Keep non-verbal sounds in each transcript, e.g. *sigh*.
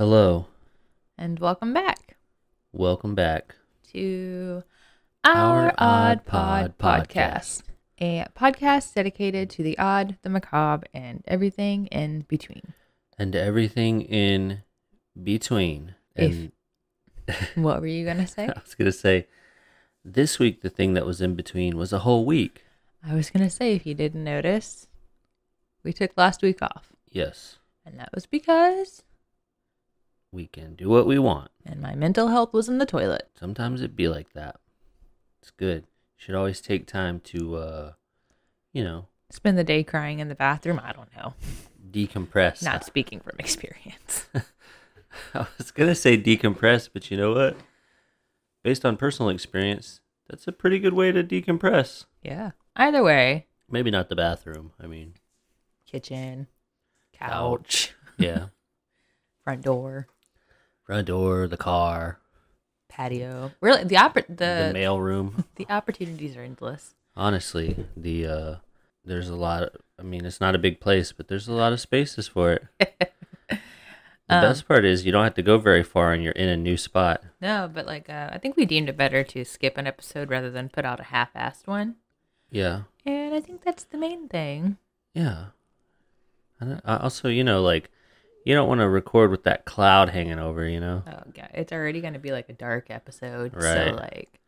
Hello, and welcome back welcome back. to our, Odd Pod, podcast, a podcast dedicated to the odd, the macabre, and everything in between. And everything in between. And *laughs* What were you gonna say? *laughs* I was going to say, this week, the thing that was in between was a whole week. I was gonna say if you didn't notice, we took last week off, Yes, and that was because we can do what we want. and my mental health was in the toilet. Sometimes it be like that. It's good. Should always take time to, uh, you know, Spend the day crying in the bathroom. I don't know. decompress. Not speaking from experience. *laughs* I was going to say decompress, but you know what? Based on personal experience, that's a pretty good way to decompress. yeah. Either way, Maybe not the bathroom. I mean, kitchen, couch, yeah. *laughs* front door, Front door, the car, patio. Really, the oppor- the, the mail room. *laughs* the opportunities are endless. Honestly, the uh there's a lot of, I mean, it's not a big place, but there's a lot of spaces for it. *laughs* The Um, best part is you don't have to go very far and you're in a new spot. No, but like uh, I think we deemed it better to skip an episode rather than put out a half-assed one, Yeah. and I think that's the main thing. Yeah. And I- also, you know, like you don't want to record with that cloud hanging over, you know. Oh god, it's already going to be like a dark episode, so like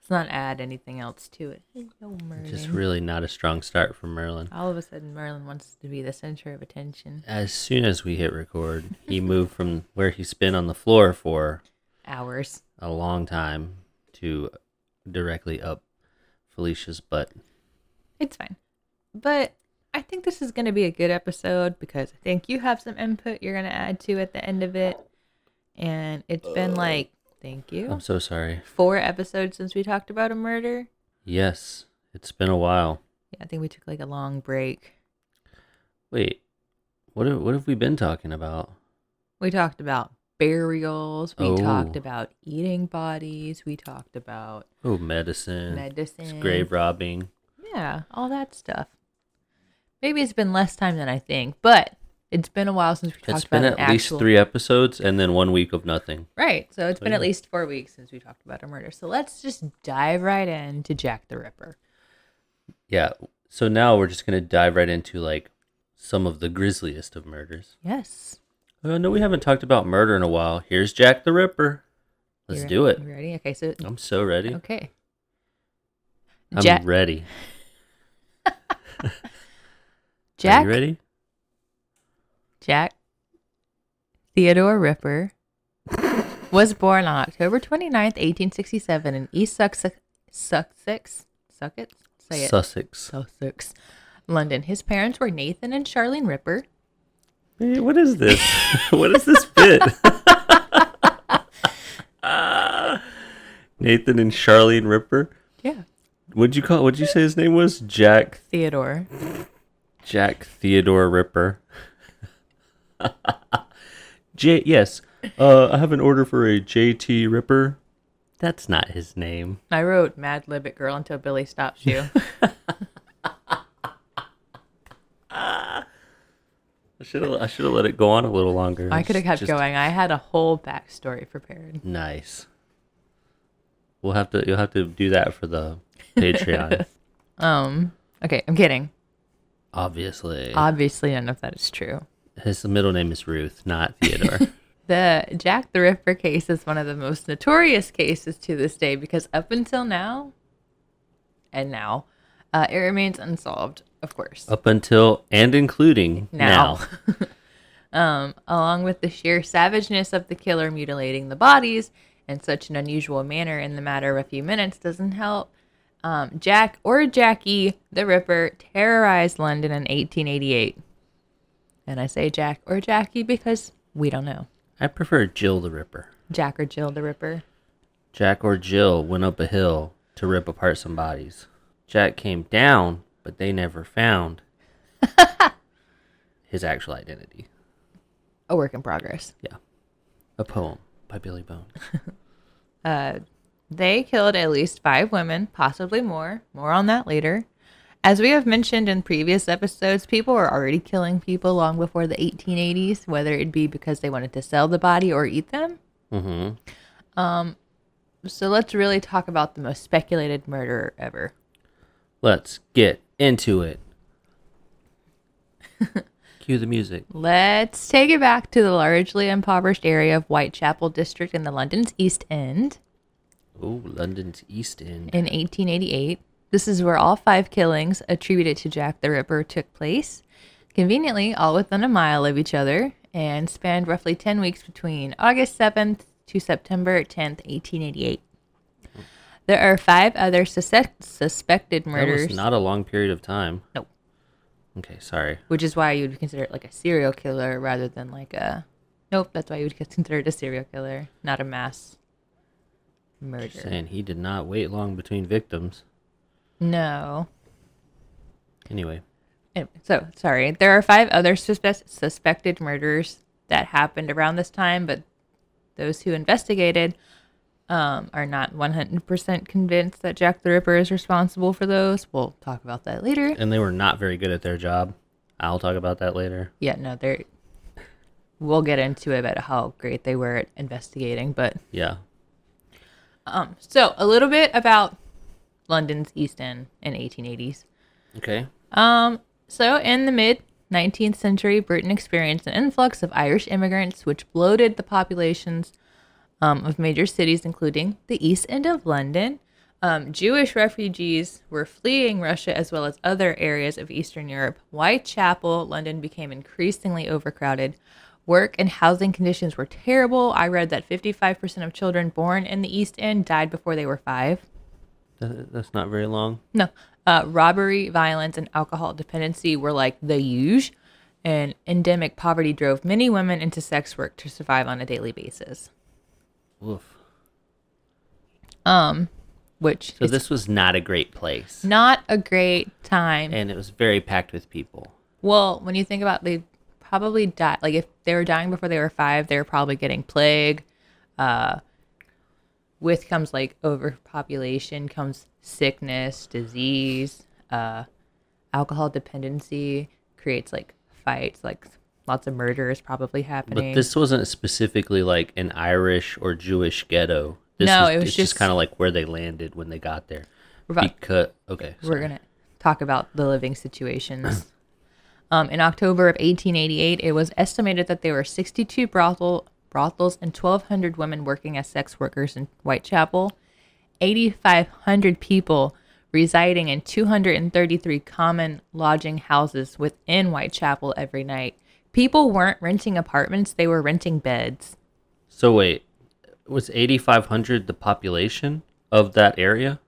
let's not add anything else to it. Hello, Merlin. Just really not a strong start for Merlin. All of a sudden, Merlin wants to be the center of attention. As soon as we hit record, he moved from where he's been on the floor for Hours. a long time to directly up Felicia's butt. It's fine. But I think this is going to be a good episode because I think you have some input you're going to add to at the end of it. And it's been like, thank you, I'm so sorry. four episodes since we talked about a murder. Yes, it's been a while. Yeah, I think we took like a long break. Wait, what have, what have we been talking about? We talked about burials. We talked Oh. about eating bodies. We talked about Oh, medicine, medicine. grave robbing. Yeah, all that stuff. Maybe it's been less time than I think, but it's been a while since we talked about It's been at an least actual three episodes and then one week of nothing. Right. So it's So, been at yeah. least four weeks since we talked about a murder. So let's just dive right into Jack the Ripper. Yeah. So now we're just gonna dive right into like some of the grisliest of murders. Yes. Oh no, we haven't talked about murder in a while. Here's Jack the Ripper. Let's You do it. You ready? Okay. So I'm so ready. okay. I'm Jack. ready. *laughs* *laughs* Jack. Are you ready? Jack Theodore Ripper was born on October 29th, 1867 in East Sussex, Sussex, Sussex, say it, Sussex. Sussex, London. His parents were Nathan and Charlene Ripper. Hey, what is this? *laughs* what is this bit? *laughs* Nathan and Charlene Ripper. Yeah, What'd you call? What'd you say his name was? Jack. Theodore. Jack Theodore Ripper. *laughs* J. Yes. Uh, I have an order for a JT Ripper. That's not his name. I wrote Mad Libbit Girl until Billy stops you. *laughs* I should have. I should have let it go on a little longer. I could have kept Just- going. I had a whole backstory prepared. Nice. We'll have to. You'll have to do that for the Patreon. *laughs* Um. Okay, I'm kidding. Obviously, Obviously, none of that is true. his middle name is Ruth, not Theodore. *laughs* The Jack the Ripper case is one of the most notorious cases to this day because up until now, and now, uh, it remains unsolved. Of course. Up until and including now. now. *laughs* *laughs* um, along with the sheer savageness of the killer mutilating the bodies in such an unusual manner in the matter of a few minutes doesn't help. Um, Jack or Jackie the Ripper terrorized London in 1888. And I say Jack or Jackie because we don't know. I prefer Jill the Ripper. Jack or Jill the Ripper. Jack or Jill went up a hill to rip apart some bodies. Jack came down, but they never found *laughs* his actual identity. A work in progress. Yeah. A poem by Billy Bone. *laughs* Uh, they killed at least five women, possibly more. More on that later. As we have mentioned in previous episodes, people were already killing people long before the 1880s, whether it be because they wanted to sell the body or eat them. Mm-hmm. So let's really talk about the most speculated murderer ever. Let's get into it. *laughs* Cue the music. Let's take it back to the largely impoverished area of Whitechapel District in the London's East End Oh, London's East End. in 1888. This is where all five killings attributed to Jack the Ripper took place, conveniently all within a mile of each other, and spanned roughly 10 weeks between August 7th to September 10th, 1888. There are five other sus- suspected That murders, was not a long period of time. Nope. Okay, sorry. which is why you'd consider it like a serial killer rather than like a. Nope, that's why you would *laughs* consider it a serial killer, not a mass murder. Saying he did not wait long between victims. No. Anyway, Anyway, so sorry. There are five other suspe- suspected murders that happened around this time, but those who investigated um, are not 100% convinced that Jack the Ripper is responsible for those. We'll talk about that later. and they were not very good at their job. I'll talk about that later. Yeah, no, they're. We'll get into it about how great they were at investigating, but Yeah. Um, so a little bit about London's East End in 1880s. Okay. Um, so in the mid 19th century, Britain experienced an influx of Irish immigrants, which bloated the populations um, of major cities, including the East End of London. Um, Jewish refugees were fleeing Russia as well as other areas of Eastern Europe. Whitechapel, London became increasingly overcrowded. Work and housing conditions were terrible. I read that 55% of children born in the East End died before they were five. That's not very long. No. Uh, robbery, violence, and alcohol dependency were like the huge, and endemic poverty drove many women into sex work to survive on a daily basis. Woof. Um, which So is this was not a great place. not a great time. And it was very packed with people. Well, when you think about they probably died like if they were dying before they were five, they were probably getting plague. Uh, with comes like overpopulation, comes sickness, disease, uh, alcohol dependency creates like fights, like lots of murders probably happening. But this wasn't specifically like an Irish or Jewish ghetto. This No, it was it's just- kind of like where they landed when they got there. We're about- Because okay, we're gonna talk about the living situations. Um, in October of 1888, it was estimated that there were 62 brothel brothels and 1,200 women working as sex workers in Whitechapel, 8,500 people residing in 233 common lodging houses within Whitechapel every night. People weren't renting apartments; they were renting beds. So wait, was eighty five hundred the population of that area?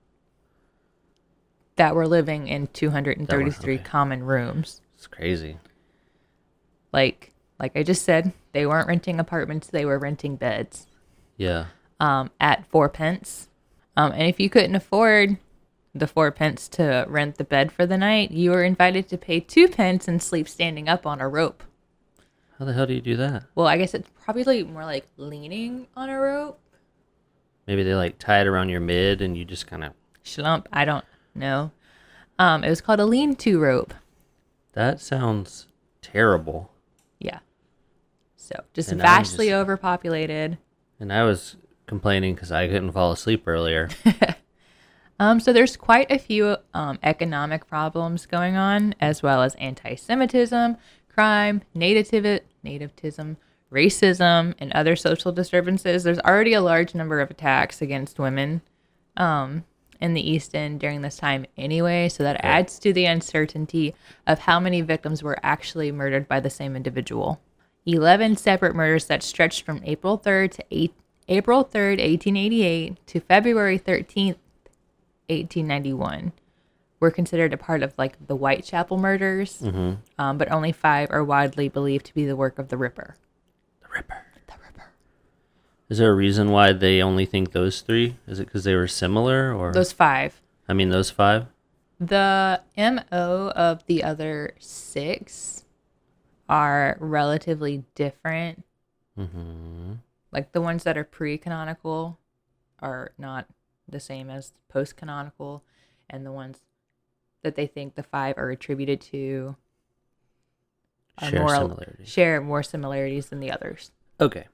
That were living in 233 okay. common rooms. It's crazy. like like I just said, they weren't renting apartments; they were renting beds Yeah. um, at four pence. Um, and if you couldn't afford the four pence to rent the bed for the night, you were invited to pay two pence and sleep standing up on a rope. How the hell do you do that? Well, I guess it's probably more like leaning on a rope. Maybe they like tie it around your mid and you just kind of. Schlump, I don't know. Um, it was called a lean-to rope. That sounds terrible. Yeah. So just And vastly just- overpopulated. And I was complaining because I couldn't fall asleep earlier. *laughs* Um, so there's quite a few um, economic problems going on, as well as anti-Semitism, crime, nativi- nativism, racism, and other social disturbances. There's already a large number of attacks against women um, in the East End during this time, anyway. So that adds to the uncertainty of how many victims were actually murdered by the same individual. Eleven separate murders that stretched from April 3rd to April 3rd, 1888, to February 13th, 1891 were considered a part of like the Whitechapel murders, um, but only five are widely believed to be the work of the Ripper. The Ripper. Is there a reason why they only think those three? Is it because they were similar or? Those five. I mean, those five? The MO of the other six are relatively different. Mm-hmm. Like the ones that are pre canonical are not the same as post canonical, and the ones that they think the five are attributed to are Share more, share more similarities than the others. Okay.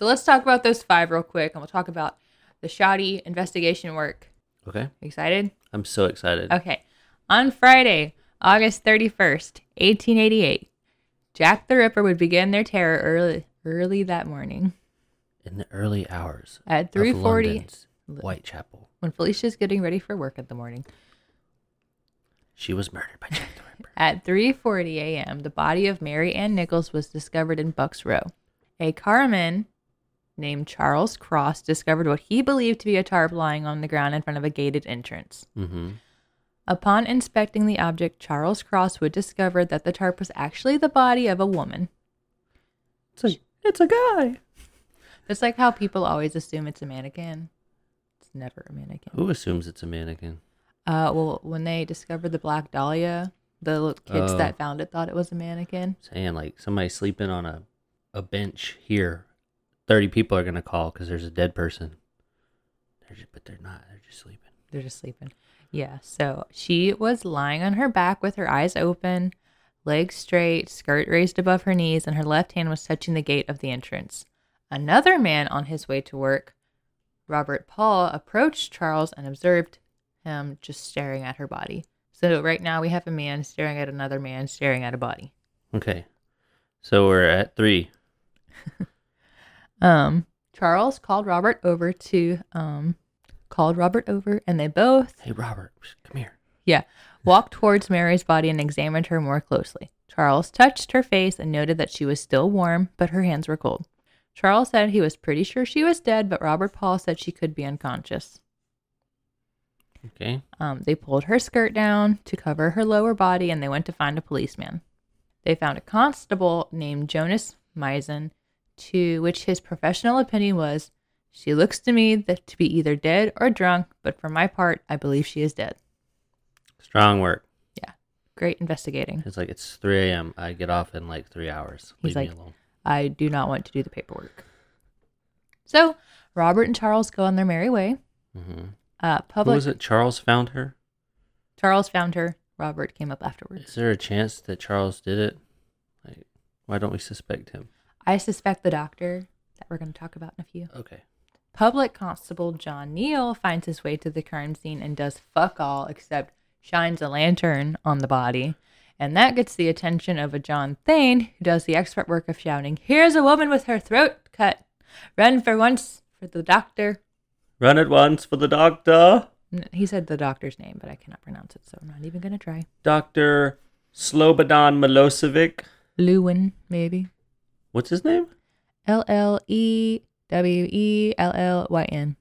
So let's talk about those five real quick, and we'll talk about the shoddy investigation work. Okay. Excited? I'm so excited. Okay. On Friday, August 31st, 1888, Jack the Ripper would begin their terror early early that morning In the early hours at 3:40 Whitechapel, when Felicia's getting ready for work in the morning. she was murdered by Jack the Ripper. At 3:40 a.m., the body of Mary Ann Nichols was discovered in Bucks Row. A carman named Charles Cross discovered what he believed to be a tarp lying on the ground in front of a gated entrance. mm-hmm. Upon inspecting the object, Charles Cross would discover that the tarp was actually the body of a woman. It's a, it's a guy. It's like how people always assume it's a mannequin. It's never a mannequin. Who assumes it's a mannequin? Uh, well, when they discovered the Black Dahlia, the kids Oh. that found it thought it was a mannequin. Saying like somebody sleeping on a, a bench here. 30 people are going to call because there's a dead person. They're just, but they're not. They're just sleeping. They're just sleeping. Yeah. So she was lying on her back with her eyes open, legs straight, skirt raised above her knees, and her left hand was touching the gate of the entrance. Another man on his way to work, Robert Paul, approached Charles and observed him just staring at her body. So right now we have a man staring at another man staring at a body. Okay. So we're at three. *laughs* Um, Charles called Robert over to um, called Robert over, and they both Hey, Robert, come here. Yeah. Walked towards Mary's body and examined her more closely. Charles touched her face and noted that she was still warm, but her hands were cold. Charles said he was pretty sure she was dead, but Robert Paul said she could be unconscious. Okay. Um, they pulled her skirt down to cover her lower body and they went to find a policeman. They found a constable named Jonas Mizen, to which his professional opinion was she looks to me that to be either dead or drunk, but for my part, I believe she is dead. Strong work. Yeah. Great investigating. It's like it's 3 a.m. I get off in like three hours. He's Leave like, me alone. I do not want to do the paperwork. So Robert and Charles go on their merry way. hmm Uh, Who public was it? Charles found her. Charles found her. Robert came up afterwards. Is there a chance that Charles did it? Like, why don't we suspect him? I suspect the doctor that we're going to talk about in a few. Okay. Public Constable John Neil finds his way to the crime scene and does fuck all except shines a lantern on the body. And that gets the attention of a John Thain, who does the expert work of shouting, Here's a woman with her throat cut. Run for once for the doctor. Run at once for the doctor. He said the doctor's name, but I cannot pronounce it, so I'm not even going to try. Dr. Slobodan Milosevic. Lewin, maybe. What's his name? L L E W E L L Y N.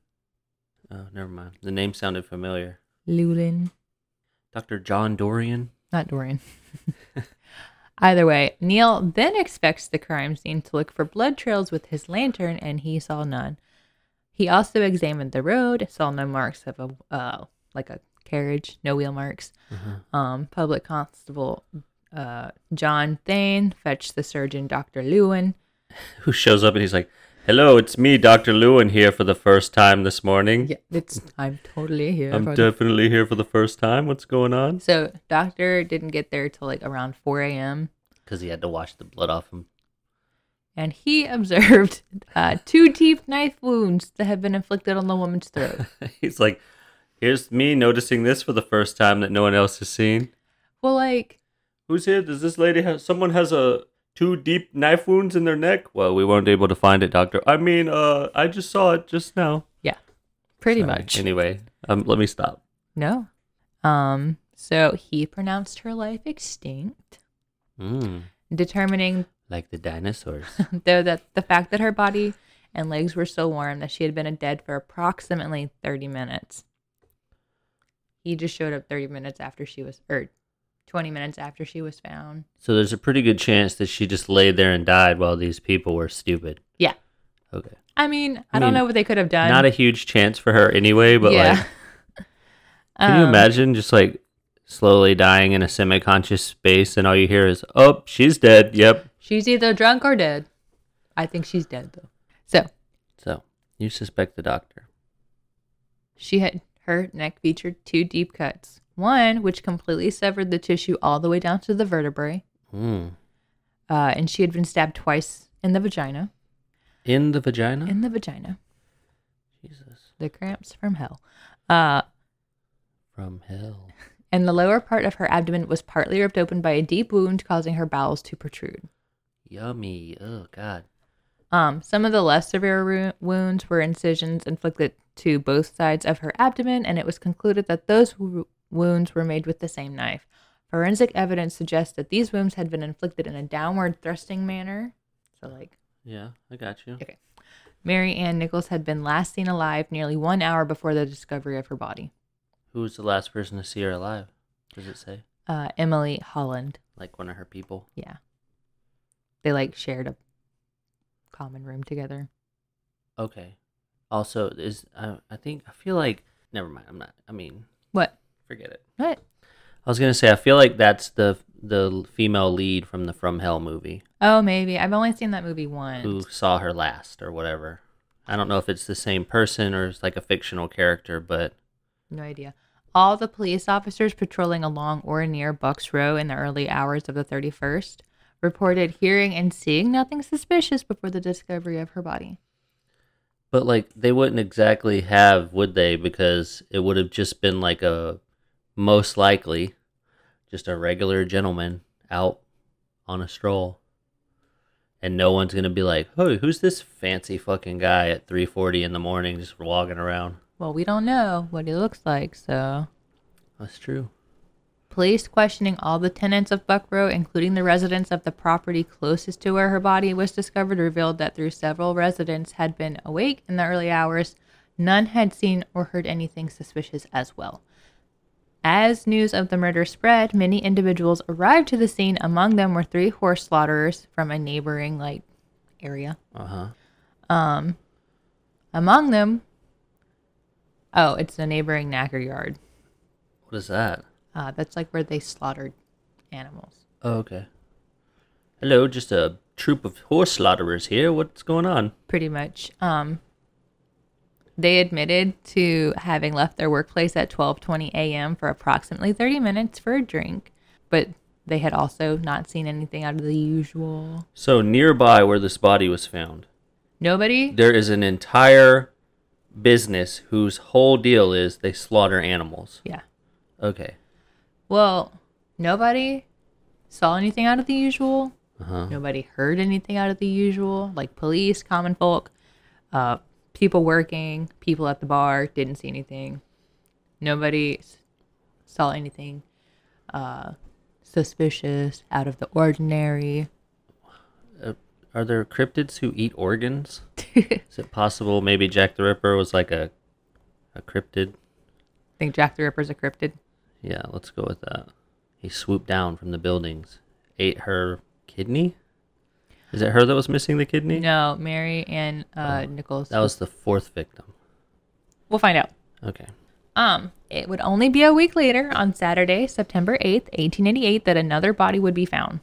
Oh, never mind. The name sounded familiar. Lewin. Dr. John Dorian. Not Dorian. *laughs* Either way, Neil then expects the crime scene to look for blood trails with his lantern, and he saw none. He also examined the road, saw no marks of a uh, like a carriage, no wheel marks. Um, public constable uh, John Thain fetched the surgeon Dr. Lewin. Who shows up and he's like, Hello, it's me, Dr. Lewin, here for the first time this morning. Yeah, it's I'm totally here. I'm for the- definitely here for the first time. What's going on? so doctor didn't get there till like around 4 a.m. Because he had to wash the blood off him. and he *laughs* observed uh, two deep knife wounds that had been inflicted on the woman's throat. *laughs* he's like, Here's me noticing this for the first time that no one else has seen. well, like, Who's here? Does this lady have someone has a two deep knife wounds in their neck? Well, we weren't able to find it, doctor. I mean, uh, I just saw it just now. yeah, pretty Sorry. much. Anyway, um, let me stop. No. Um. So he pronounced her life extinct, Mm, determining like the dinosaurs. *laughs* though that the fact that her body and legs were so warm that she had been dead for approximately 30 minutes. He just showed up 30 minutes after she was, or 20 minutes after she was found. so there's a pretty good chance that she just laid there and died while these people were stupid. Yeah. Okay. I mean, I, I don't know what they could have done. Not a huge chance for her anyway, but like, *laughs* can you Um, imagine just like slowly dying in a semi-conscious space and all you hear is, "Oh, she's dead." Yep. She's either drunk or dead. I think she's dead though. So So you suspect the doctor. she had her neck featured two deep cuts, one which completely severed the tissue all the way down to the vertebrae, Mm. uh, and she had been stabbed twice in the vagina. In the vagina? In the vagina, Jesus. the cramps from hell. Uh, From hell. and the lower part of her abdomen was partly ripped open by a deep wound, causing her bowels to protrude. Yummy. Oh, God. Um, some of the less severe ru- wounds were incisions inflicted to both sides of her abdomen, and it was concluded that those w- wounds were made with the same knife. Forensic evidence suggests that these wounds had been inflicted in a downward thrusting manner. So, like, Yeah, I got you. Okay. Mary Ann Nichols had been last seen alive nearly one hour before the discovery of her body. Who was the last person to see her alive? Does it say? Uh, Emily Holland. Like one of her people? Yeah. They like shared a common room together. Okay. Also, is uh, I think I feel like never mind. I'm not. I mean, What? Forget it. What? I was gonna say I feel like that's the the female lead from the From Hell movie Oh, maybe. I've only seen that movie once. who saw her last or whatever. I don't know if it's the same person or it's like a fictional character, but No idea. All the police officers patrolling along or near Bucks Row in the early hours of the 31st reported hearing and seeing nothing suspicious before the discovery of her body. but like they wouldn't exactly have, would they? Because it would have just been like a most likely just a regular gentleman out on a stroll. And no one's gonna be like, "Hey, who's this fancy fucking guy at 3:40 in the morning just walking around?" Well, we don't know what he looks like, so. That's true. Police questioning all the tenants of Buck Row, including the residents of the property closest to where her body was discovered, revealed that through several residents had been awake in the early hours, none had seen or heard anything suspicious as well. As news of the murder spread, many individuals arrived to the scene. Among them were three horse slaughterers from a neighboring like area. Uh huh. Um, among them, oh, it's a neighboring knacker yard. What is that? Uh, that's like where they slaughtered animals. Oh, okay. Hello, just a troop of horse slaughterers here. What's going on? pretty much. Um, they admitted to having left their workplace at 12:20 a.m. for approximately 30 minutes for a drink, but they had also not seen anything out of the usual. So nearby where this body was found, Nobody. there is an entire business whose whole deal is they slaughter animals. Yeah. Okay. Well, nobody saw anything out of the usual. Uh huh. Nobody heard anything out of the usual. Like police, common folk, uh, people working, people at the bar didn't see anything. Nobody saw anything uh, suspicious, out of the ordinary. Uh, are there cryptids who eat organs? *laughs* Is it possible maybe Jack the Ripper was like a a cryptid? I think Jack the Ripper's a cryptid. Yeah, let's go with that. He swooped down from the buildings, ate her kidney. Is it her that was missing the kidney? No, Mary and uh, Nichols. That was the fourth victim. We'll find out. Okay. Um, it would only be a week later, on Saturday, September 8th, 1888, that another body would be found.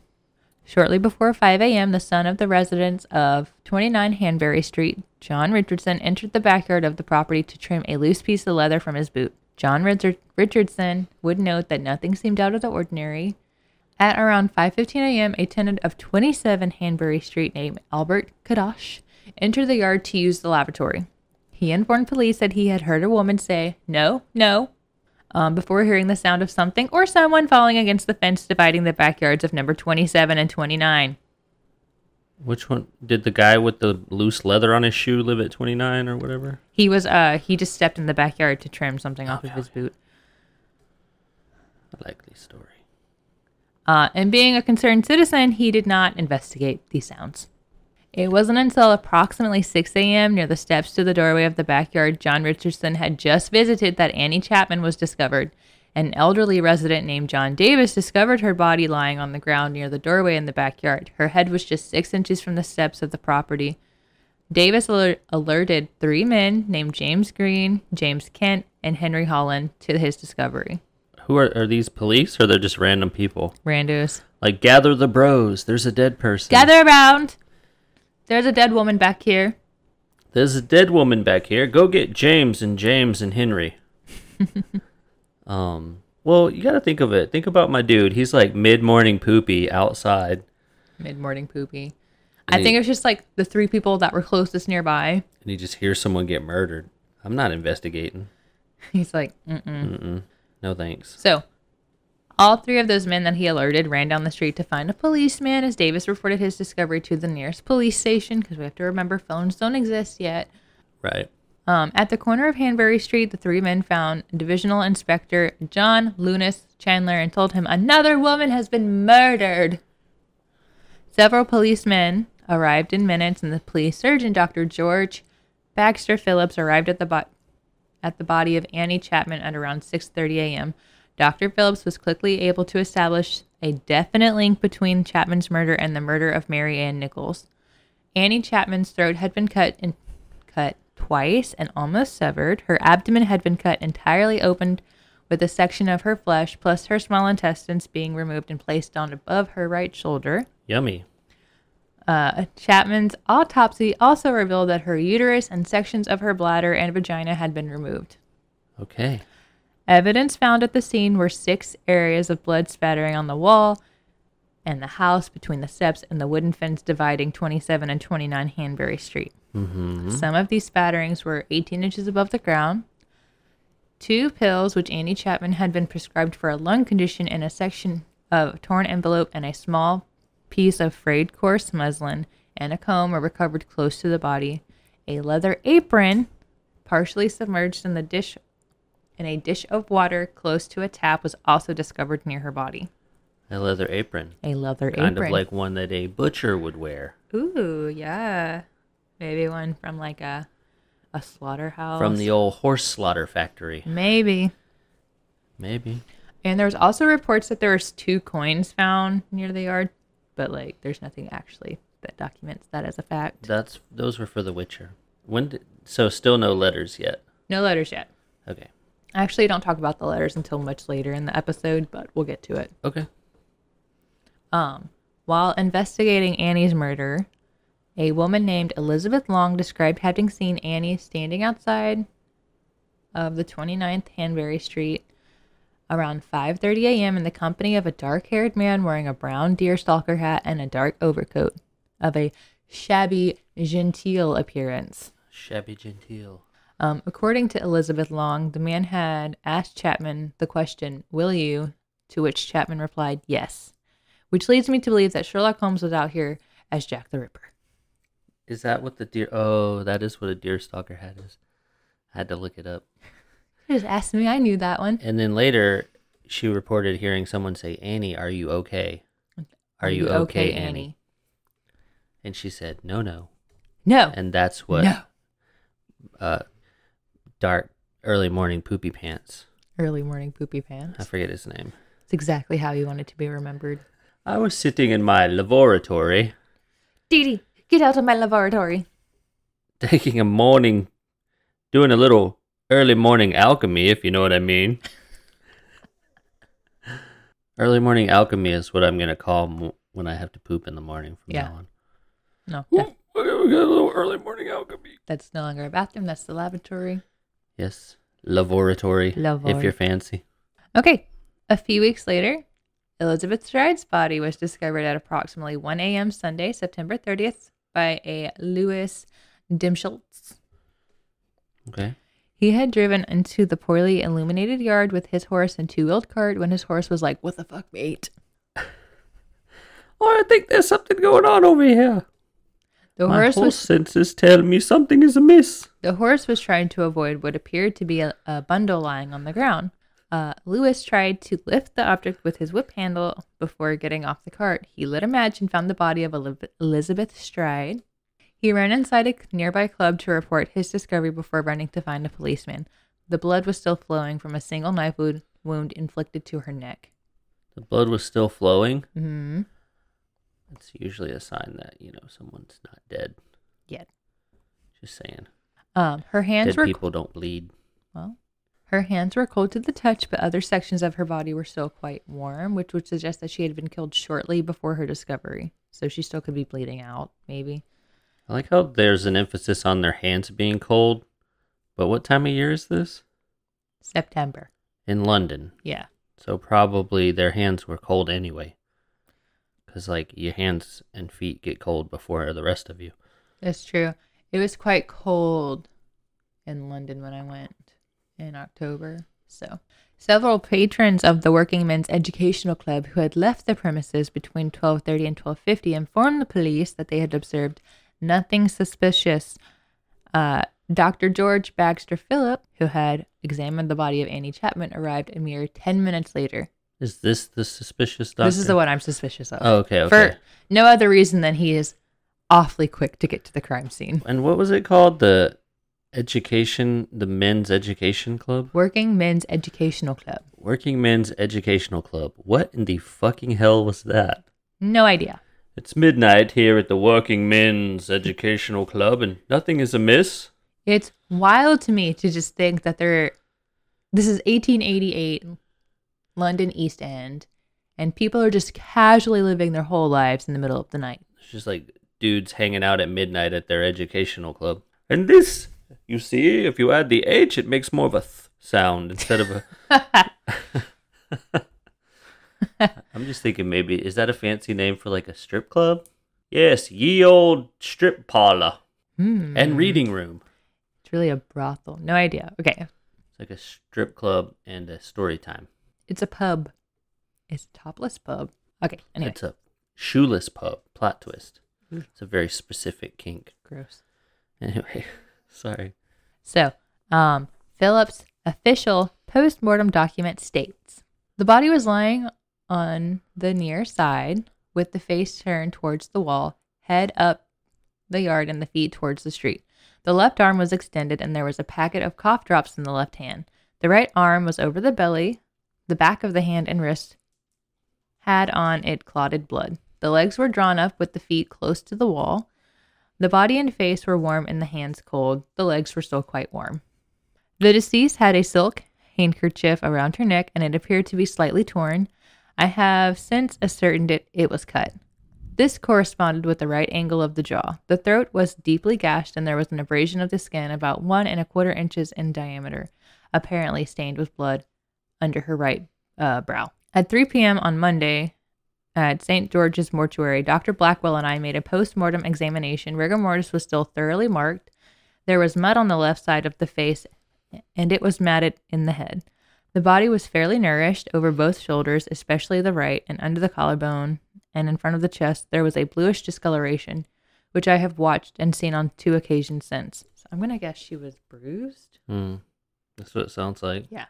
Shortly before 5 a.m., the son of the residents of 29 Hanbury Street, John Richardson, entered the backyard of the property to trim a loose piece of leather from his boot. John Richard- Richardson would note that nothing seemed out of the ordinary. At around 5:15 a.m., a tenant of 27 Hanbury Street named Albert Cadosch entered the yard to use the lavatory. He informed police that he had heard a woman say, No, no, um, before hearing the sound of something or someone falling against the fence dividing the backyards of number 27 and 29. Which one did the guy with the loose leather on his shoe live at 29 or whatever? He was, uh, he just stepped in the backyard to trim something off of his boot. A likely story. Uh, and being a concerned citizen, he did not investigate these sounds. It wasn't until approximately 6 a.m. near the steps to the doorway of the backyard John Richardson had just visited that Annie Chapman was discovered. An elderly resident named John Davis discovered her body lying on the ground near the doorway in the backyard. Her head was just six inches from the steps of the property. Davis aler- alerted three men named James Green, James Kent, and Henry Holland to his discovery. Who are, are these police or they're just random people? Randos. Like, gather the bros. There's a dead person. Gather around. There's a dead woman back here. There's a dead woman back here. Go get James and James and Henry. *laughs* um, Well, you got to think of it. Think about my dude. He's like mid morning poopy outside. Mid morning poopy. I he- think it's just like the three people that were closest nearby. and he just hears someone get murdered. I'm not investigating. *laughs* He's like, mm-mm. Mm-mm. No thanks. So, all three of those men that he alerted ran down the street to find a policeman as Davis reported his discovery to the nearest police station because we have to remember phones don't exist yet. Right. Um, at the corner of Hanbury Street, the three men found Divisional Inspector John Lunas Chandler and told him another woman has been murdered. Several policemen arrived in minutes, and the police surgeon, Dr. George Baxter Phillips, arrived at the bo- at the body of Annie Chapman at around 6:30 a.m. Dr. Phillips was quickly able to establish a definite link between Chapman's murder and the murder of Mary Ann Nichols. Annie Chapman's throat had been cut and cut twice and almost severed. Her abdomen had been cut entirely open with a section of her flesh plus her small intestines being removed and placed on above her right shoulder. Yummy. Uh, Chapman's autopsy also revealed that her uterus and sections of her bladder and vagina had been removed. Okay. Evidence found at the scene were six areas of blood spattering on the wall and the house between the steps and the wooden fence dividing 27 and 29 Hanbury Street. Mm-hmm. Some of these spatterings were 18 inches above the ground. Two pills, which Annie Chapman had been prescribed for a lung condition, and a section of torn envelope and a small piece of frayed coarse muslin and a comb were recovered close to the body. A leather apron, partially submerged in the dish in a dish of water close to a tap, was also discovered near her body. A leather apron. A leather Kind apron. Kind of like one that a butcher would wear Ooh, yeah. Maybe one from like a a slaughterhouse. from the old horse slaughter factory. Maybe. Maybe. And there's also reports that there was two coins found near the yard, but like there's nothing actually that documents that as a fact. That's those were for the Witcher. When did, so still no letters yet. No letters yet. Okay. I actually don't talk about the letters until much later in the episode, but we'll get to it. Okay. Um, while investigating Annie's murder, a woman named Elizabeth Long described having seen Annie standing outside of the 29th Hanbury Street around 5:30 a.m. in the company of a dark-haired man wearing a brown deerstalker hat and a dark overcoat of a shabby genteel appearance. Shabby genteel. Um, according to Elizabeth Long, the man had asked Chapman the question, Will you? To which Chapman replied, Yes. Which leads me to believe that Sherlock Holmes was out here as Jack the Ripper. Is that what the deer? Oh, that is what a deer stalker hat is. I had to look it up. Just asked me, I knew that one. And then later, she reported hearing someone say, "Annie, are you okay? Are you okay, Annie?" And she said, "No, no." No. And that's what No. uh, dark early morning poopy pants. Early morning poopy pants. I forget his name. It's exactly how you want it to be remembered. I was sitting in my laboratory Dee Dee, get out of my laboratory. taking a morning, doing a little early morning alchemy, if you know what I mean. *laughs* early morning alchemy is what I'm going to call m- when I have to poop in the morning from Yeah. now on. No, Ooh, that- we got a little early morning alchemy. that's no longer a bathroom. That's the lavatory. Yes, laboratory, if you're fancy. Okay. A few weeks later, Elizabeth Stride's body was discovered at approximately 1 a.m. Sunday, September 30th, by a Louis Dimschultz. Okay. He had driven into the poorly illuminated yard with his horse and two wheeled cart when his horse was like, What the fuck, mate? Oh, I think there's something going on over here. The My horse, was senses tell me something is amiss. the horse was trying to avoid what appeared to be a, a bundle lying on the ground. Uh, Louis tried to lift the object with his whip handle before getting off the cart. He lit a match and found the body of Elizabeth Stride. He ran inside a nearby club to report his discovery before running to find a policeman. The blood was still flowing from a single knife wound, wound inflicted to her neck. The blood was still flowing. hmm That's usually a sign that, you know, someone's not dead. Yet. Just saying. Um, her hands Dead were people don't bleed. well. Her hands were cold to the touch, but other sections of her body were still quite warm, which would suggest that she had been killed shortly before her discovery. So she still could be bleeding out, maybe. I like how there's an emphasis on their hands being cold. But what time of year is this? September. In London. Yeah. So probably their hands were cold anyway. Because, like, your hands and feet get cold before the rest of you. That's true. It was quite cold in London when I went in October. So, several patrons of the Working Men's Educational Club who had left the premises between 12:30 and 12:50 informed the police that they had observed nothing suspicious. Uh, Dr. George Baxter Phillip, who had examined the body of Annie Chapman, arrived a mere 10 minutes later. Is this the suspicious doctor? This is the one I'm suspicious of. Oh, okay, okay. For no other reason than he is awfully quick to get to the crime scene. And what was it called? The education, the men's education club? Working Men's Educational Club. Working Men's Educational Club. What in the fucking hell was that? No idea. It's midnight here at the Working Men's Educational Club and nothing is amiss. It's wild to me to just think that they're. This is 1888, London East End, and people are just casually living their whole lives in the middle of the night. It's just like dudes hanging out at midnight at their educational club. And this, you see, if you add the H, it makes more of a th sound instead of a. *laughs* *laughs* I'm just thinking maybe, is that a fancy name for like a strip club? Yes, ye old strip parlor Hmm. and reading room. It's really a brothel. No idea. Okay. It's like a strip club and a story time. It's a pub. It's a topless pub. Okay. Anyway. It's a shoeless pub. Plot twist. Mm. It's a very specific kink. Gross. Anyway, *laughs* sorry. So, um, Phillips' official post-mortem document states the body was lying on the near side with the face turned towards the wall, head up the yard, and the feet towards the street. The left arm was extended, and there was a packet of cough drops in the left hand. The right arm was over the belly. The back of the hand and wrist had on it clotted blood. The legs were drawn up with the feet close to the wall. The body and face were warm and the hands cold. The legs were still quite warm. The deceased had a silk handkerchief around her neck and it appeared to be slightly torn. I have since ascertained it, it was cut. This corresponded with the right angle of the jaw. The throat was deeply gashed and there was an abrasion of the skin about one and a quarter inches in diameter, apparently stained with blood under her right uh, brow. At 3 p.m. on Monday, at St. George's Mortuary, Dr. Blackwell and I made a post mortem examination. Rigor mortis was still thoroughly marked. There was mud on the left side of the face, and it was matted in the head. The body was fairly nourished over both shoulders, especially the right, and under the collarbone and in front of the chest. There was a bluish discoloration, which I have watched and seen on two occasions since. So I'm going to guess she was bruised. Hmm. That's what it sounds like. Yeah.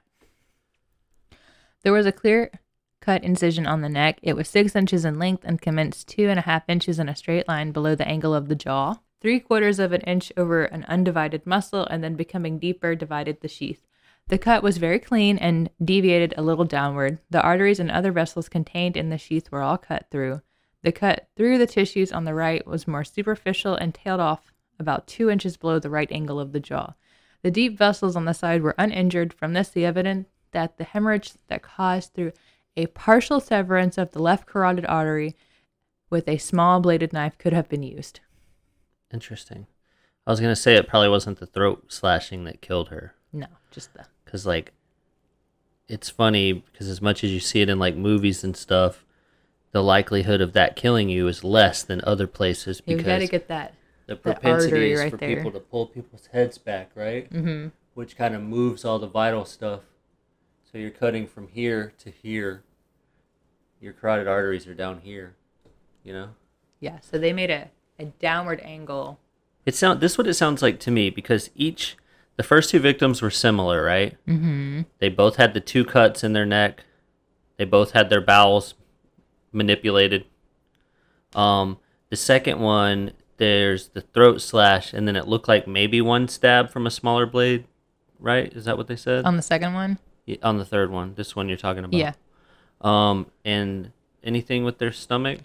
There was a clear cut incision on the neck. It was six inches in length and commenced two and a half inches in a straight line below the angle of the jaw. Three quarters of an inch over an undivided muscle, and then becoming deeper, divided the sheath. The cut was very clean and deviated a little downward. The arteries and other vessels contained in the sheath were all cut through. The cut through the tissues on the right was more superficial and tailed off about two inches below the right angle of the jaw. The deep vessels on the side were uninjured. From this, the evidence that the hemorrhage that caused through a partial severance of the left carotid artery with a small bladed knife could have been used. Interesting. I was gonna say it probably wasn't the throat slashing that killed her, No, just the because like, it's funny because as much as you see it in like movies and stuff, the likelihood of that killing you is less than other places because you because got to get that. the propensity is right for there. people to pull people's heads back, right? Mm-hmm. Which kind of moves all the vital stuff. So you're cutting from here to here. Your carotid arteries are down here. You know. Yeah, so they made a, a downward angle. It sound this is what it sounds like to me because each the first two victims were similar, right? Mm-hmm. They both had the two cuts in their neck. They both had their bowels manipulated. Um, the second one, there's the throat slash, and then it looked like maybe one stab from a smaller blade, right? Is that what they said? On the second one? Yeah, on the third one, this one you're talking about. Yeah. Um, and anything with their stomach?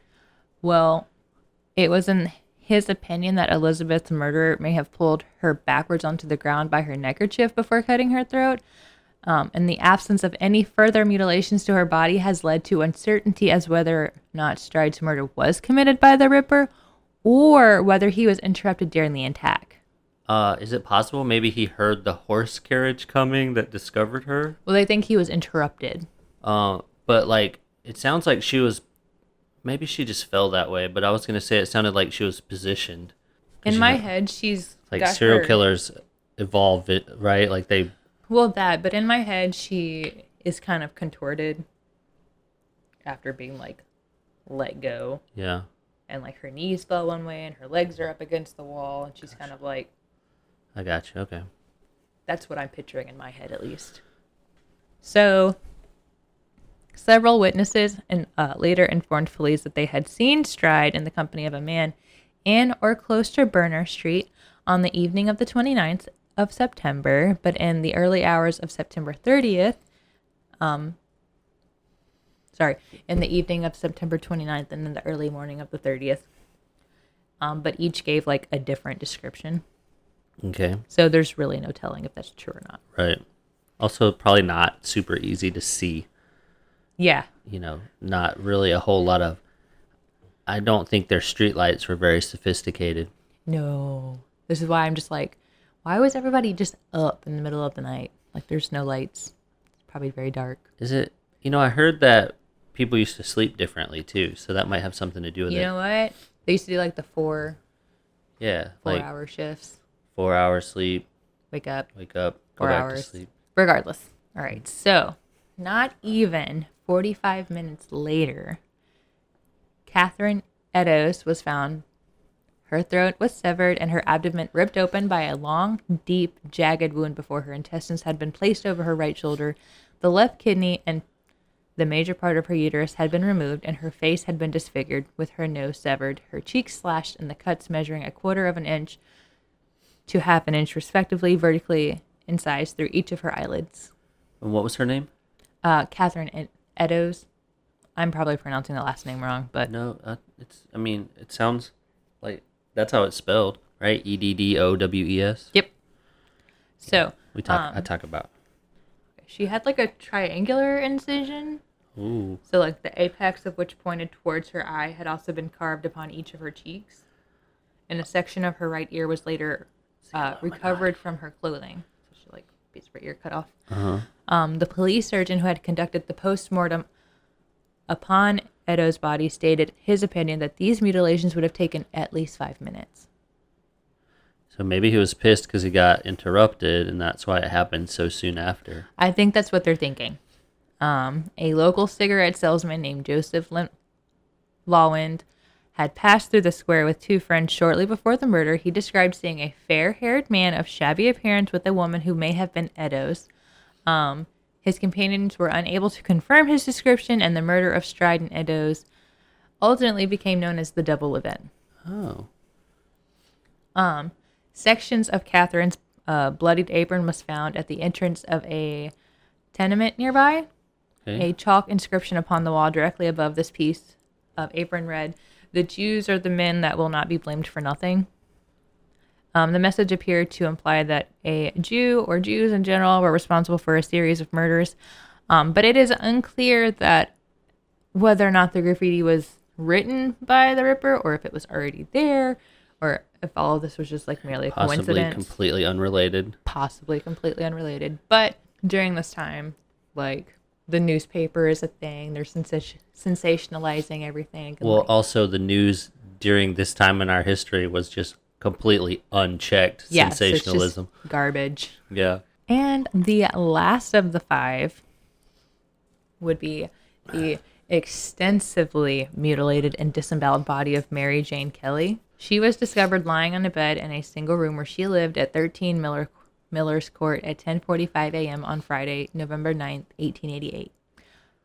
Well, it was in his opinion that Elizabeth's murderer may have pulled her backwards onto the ground by her neckerchief before cutting her throat. Um, and the absence of any further mutilations to her body has led to uncertainty as whether or not Stride's murder was committed by the Ripper or whether he was interrupted during the attack. Uh, is it possible maybe he heard the horse carriage coming that discovered her? Well, they think he was interrupted. Uh, but like it sounds like she was maybe she just fell that way, but I was gonna say it sounded like she was positioned. In my head, she's like serial her- killers evolve it right, like they Well, that, but in my head, she is kind of contorted after being like let go, yeah. and like her knees fell one way, and her legs are up against the wall, and she's kind of like I got you. Okay. that's what I'm picturing in my head, at least. So, several witnesses and uh, later informed police that they had seen Stride in the company of a man in or close to Berner Street on the evening of the 29th of September, but in the early hours of September 30th, um, sorry, in the evening of September 29th and in the early morning of the 30th. Um, but each gave like a different description. Okay. So there's really no telling if that's true or not. Right. Also, probably not super easy to see. Yeah. You know, not really a whole lot of. I don't think their streetlights were very sophisticated. No. This is why I'm just like, why was everybody just up in the middle of the night? Like there's no lights. It's probably very dark. Is it? You know, I heard that people used to sleep differently too, so that might have something to do with You it. You know what? They used to do like the four yeah, four like hour shifts. four hours sleep, Wake up. wake up, go Four back hours. to sleep. Regardless. All right. So not even 45 minutes later, Catherine Eddowes was found. Her throat was severed and her abdomen ripped open by a long, deep, jagged wound before her intestines had been placed over her right shoulder. The left kidney and the major part of her uterus had been removed, and her face had been disfigured, with her nose severed, her cheeks slashed, and the cuts measuring a quarter of an inch to half an inch, respectively, vertically in size through each of her eyelids. And what was her name? Uh, Catherine Ed- Eddowes. I'm probably pronouncing the last name wrong, but No, uh, it's. I mean, it sounds like that's how it's spelled, right? E D D O W E S. yep. So We talk. I um, talk about. she had like a triangular incision. Ooh. So, like the apex of which pointed towards her eye had also been carved upon each of her cheeks, and a section of her right ear was later uh, recovered from her clothing. So she like piece of her ear cut off. Uh huh. Um, the police surgeon who had conducted the post-mortem upon Eddowes' body stated his opinion that these mutilations would have taken at least five minutes. So maybe he was pissed because he got interrupted, and that's why it happened so soon after. I think that's what they're thinking. Um, a local cigarette salesman named Joseph Lin- Lawende had passed through the square with two friends shortly before the murder. He described seeing a fair haired man of shabby appearance with a woman who may have been Eddowes. Um, his companions were unable to confirm his description, and the murder of Stride and Eddowes ultimately became known as the double event. Oh. Um, sections of Catherine's uh, bloodied apron was found at the entrance of a tenement nearby. Okay. A chalk inscription upon the wall directly above this piece of apron read, The Jews are the men that will not be blamed for nothing. Um, the message appeared to imply that a Jew or Jews in general were responsible for a series of murders, um, but it is unclear that whether or not the graffiti was written by the Ripper or if it was already there or if all of this was just like merely a Possibly coincidence completely unrelated. possibly completely unrelated. But during this time, like the newspaper is a thing. They're sensation- sensationalizing everything. Well, like, also the news during this time in our history was just completely unchecked yeah, so it's just sensationalism. garbage. yeah. And the last of the five would be the extensively mutilated and disemboweled body of Mary Jane Kelly. She was discovered lying on a bed in a single room where she lived at 13 Miller Miller's Court at 10:45 a.m. on Friday, November 9th, 1888.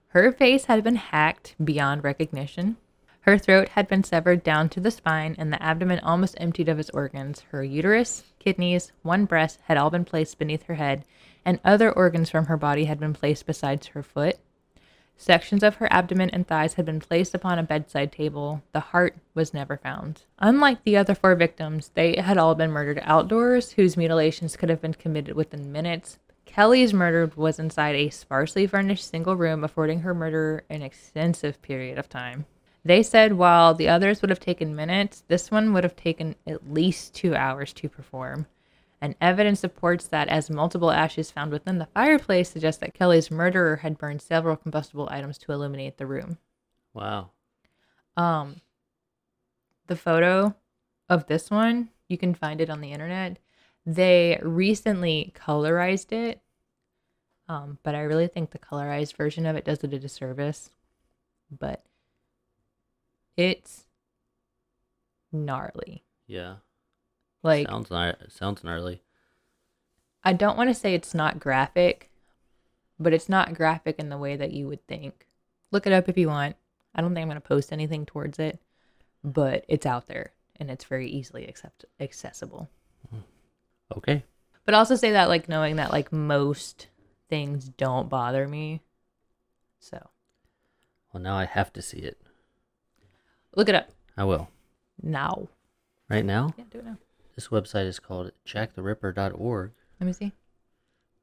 Her face had been hacked beyond recognition. Her throat had been severed down to the spine and the abdomen almost emptied of its organs. Her uterus, kidneys, one breast had all been placed beneath her head, and other organs from her body had been placed besides her foot. Sections of her abdomen and thighs had been placed upon a bedside table. The heart was never found. Unlike the other four victims, they had all been murdered outdoors, whose mutilations could have been committed within minutes. Kelly's murder was inside a sparsely furnished single room, affording her murderer an extensive period of time. They said while the others would have taken minutes, this one would have taken at least two hours to perform. And evidence supports that as multiple ashes found within the fireplace suggest that Kelly's murderer had burned several combustible items to illuminate the room. Wow. Um, the photo of this one, you can find it on the internet. They recently colorized it, um, but I really think the colorized version of it does it a disservice. But it's gnarly. Yeah. Like sounds gnar- sounds gnarly. I don't want to say it's not graphic, but it's not graphic in the way that you would think. Look it up if you want. I don't think I'm going to post anything towards it, but it's out there and it's very easily accept- accessible. Hmm. Okay. But also say that like knowing that like most things don't bother me. So, Well, now I have to see it. Look it up I will. now. Right now, Yeah, do it now. this website is called jacktheripper.org. Let me see.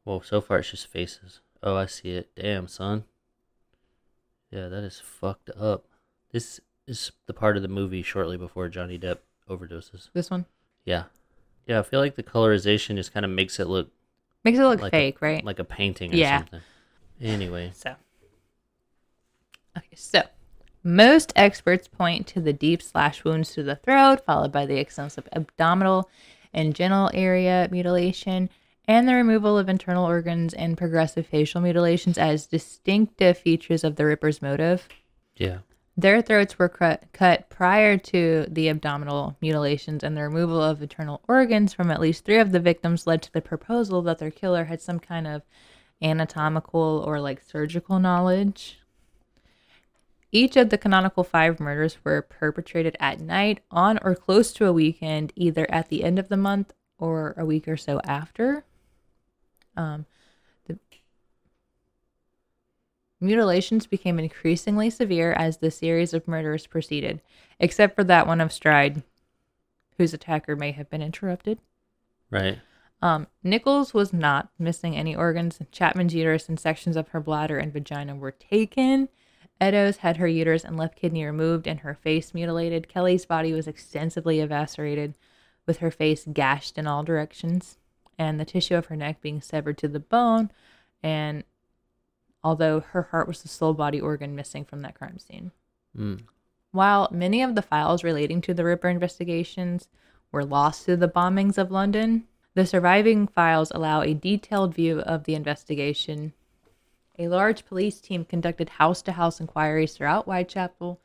Well, so far it's just faces. Oh, I see it. Damn, son. Yeah, that is fucked up. This is the part of the movie shortly before Johnny Depp overdoses. This one Yeah. Yeah, I feel like the colorization just kind of makes it look makes it look Like a- fake, right? like a painting or Yeah. something. Anyway, So, okay, so most experts point to the deep slash wounds to the throat, followed by the extensive abdominal and genital area mutilation, and the removal of internal organs and progressive facial mutilations as distinctive features of the Ripper's motive. yeah. Their throats were cut, cut prior to the abdominal mutilations, and the removal of internal organs from at least three of the victims led to the proposal that their killer had some kind of anatomical or like surgical knowledge. Each of the canonical five murders were perpetrated at night, on or close to a weekend, either at the end of the month or a week or so after. Um, the mutilations became increasingly severe as the series of murders proceeded, except for that one of Stride, whose attacker may have been interrupted. Right. Um, Nichols was not missing any organs. Chapman's uterus and sections of her bladder and vagina were taken. Eddowes had her uterus and left kidney removed and her face mutilated. Kelly's body was extensively eviscerated, with her face gashed in all directions, and the tissue of her neck being severed to the bone. And although her heart was the sole body organ missing from that crime scene. Mm. While many of the files relating to the Ripper investigations were lost to the bombings of London, the surviving files allow a detailed view of the investigation. A large police team conducted house to house inquiries throughout Whitechapel.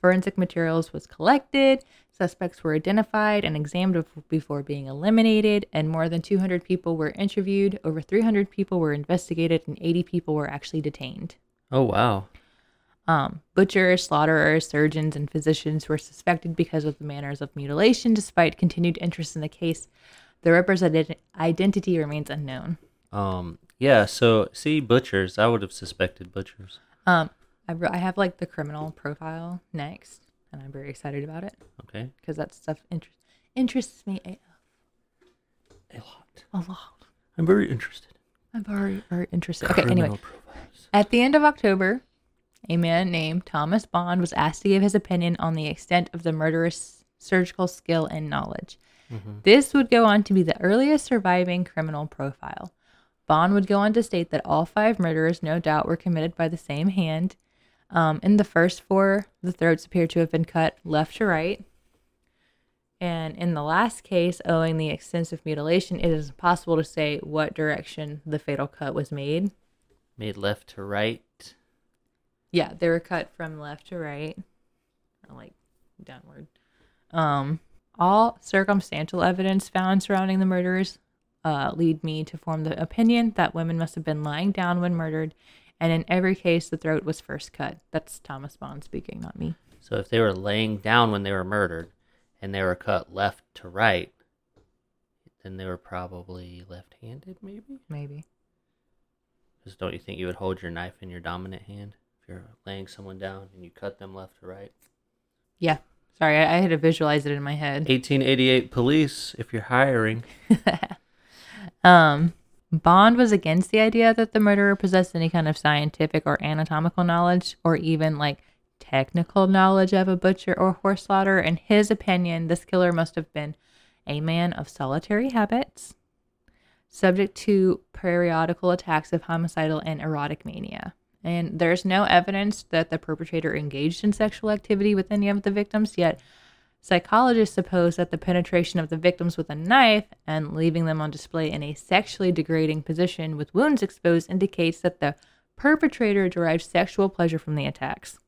Forensic materials was collected, suspects were identified and examined before being eliminated, and more than 200 people were interviewed. Over 300 people were investigated, and 80 people were actually detained. Oh wow. Um, butchers, slaughterers, surgeons, and physicians were suspected because of the manners of mutilation. Despite continued interest in the case, the represented identity remains unknown. Um. Yeah. So see, butchers. I would have suspected butchers. Um, I, re- I have like the criminal profile next, and I'm very excited about it Okay. because that stuff inter- interests me a, A lot. a lot. I'm very interested. I'm very, very interested. Okay, anyway. Criminal profiles. At the end of October, a man named Thomas Bond was asked to give his opinion on the extent of the murderous surgical skill and knowledge. This would go on to be the earliest surviving criminal profile. Bond would go on to state that all five murders, no doubt, were committed by the same hand. Um, in the first four, the throats appear to have been cut left to right. And in the last case, owing the extensive mutilation, it is impossible to say what direction the fatal cut was made. Made left to right. Yeah, they were cut from left to right, or like downward. Um, all circumstantial evidence found surrounding the murders uh, lead me to form the opinion that women must have been lying down when murdered, and in every case, the throat was first cut. That's Thomas Bond speaking, not me. So if they were laying down when they were murdered, and they were cut left to right, then they were probably left-handed, maybe. Maybe. Because don't you think you would hold your knife in your dominant hand if you're laying someone down and you cut them left to right? Yeah. Sorry, I, I had to visualize it in my head. 1888 police, if you're hiring. *laughs* Um, Bond was against the idea that the murderer possessed any kind of scientific or anatomical knowledge or even like technical knowledge of a butcher or horse slaughter. In his opinion, this killer must have been a man of solitary habits subject to periodical attacks of homicidal and erotic mania. And there's no evidence that the perpetrator engaged in sexual activity with any of the victims, yet psychologists suppose that the penetration of the victims with a knife and leaving them on display in a sexually degrading position with wounds exposed indicates that the perpetrator derived sexual pleasure from the attacks.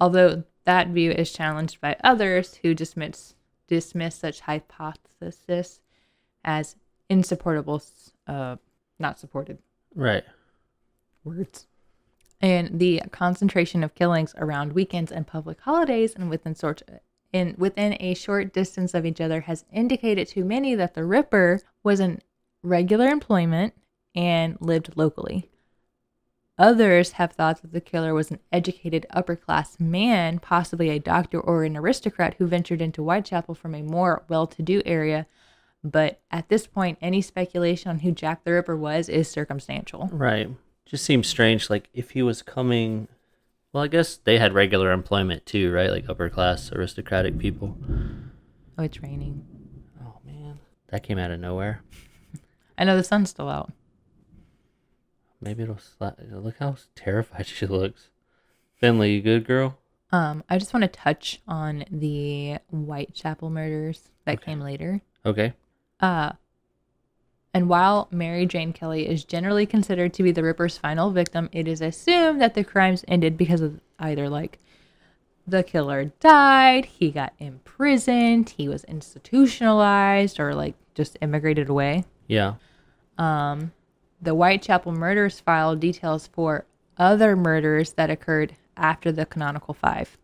Although that view is challenged by others who dismiss, dismiss such hypothesis as insupportable, uh, not supported Right. words. And the concentration of killings around weekends and public holidays and within sort in within a short distance of each other has indicated to many that the Ripper was in regular employment and lived locally. Others have thought that the killer was an educated upper class man, possibly a doctor or an aristocrat who ventured into Whitechapel from a more well to do area. But at this point, any speculation on who Jack the Ripper was is circumstantial. Right. Just seems strange. Like if he was coming, well, I guess they had regular employment too, right? Like upper class aristocratic people. Oh, it's raining. Oh man, that came out of nowhere. *laughs* I know the sun's still out. Maybe it'll slap. Look how terrified *laughs* she looks. Finley, you good girl? Um, I just want to touch on the Whitechapel murders that Okay. came later. Okay. Uh, and while Mary Jane Kelly is generally considered to be the Ripper's final victim, it is assumed that the crimes ended because of either like the killer died, he got imprisoned, he was institutionalized, or like just immigrated away. Yeah. Um, the Whitechapel murders file details four other murders that occurred after the canonical five.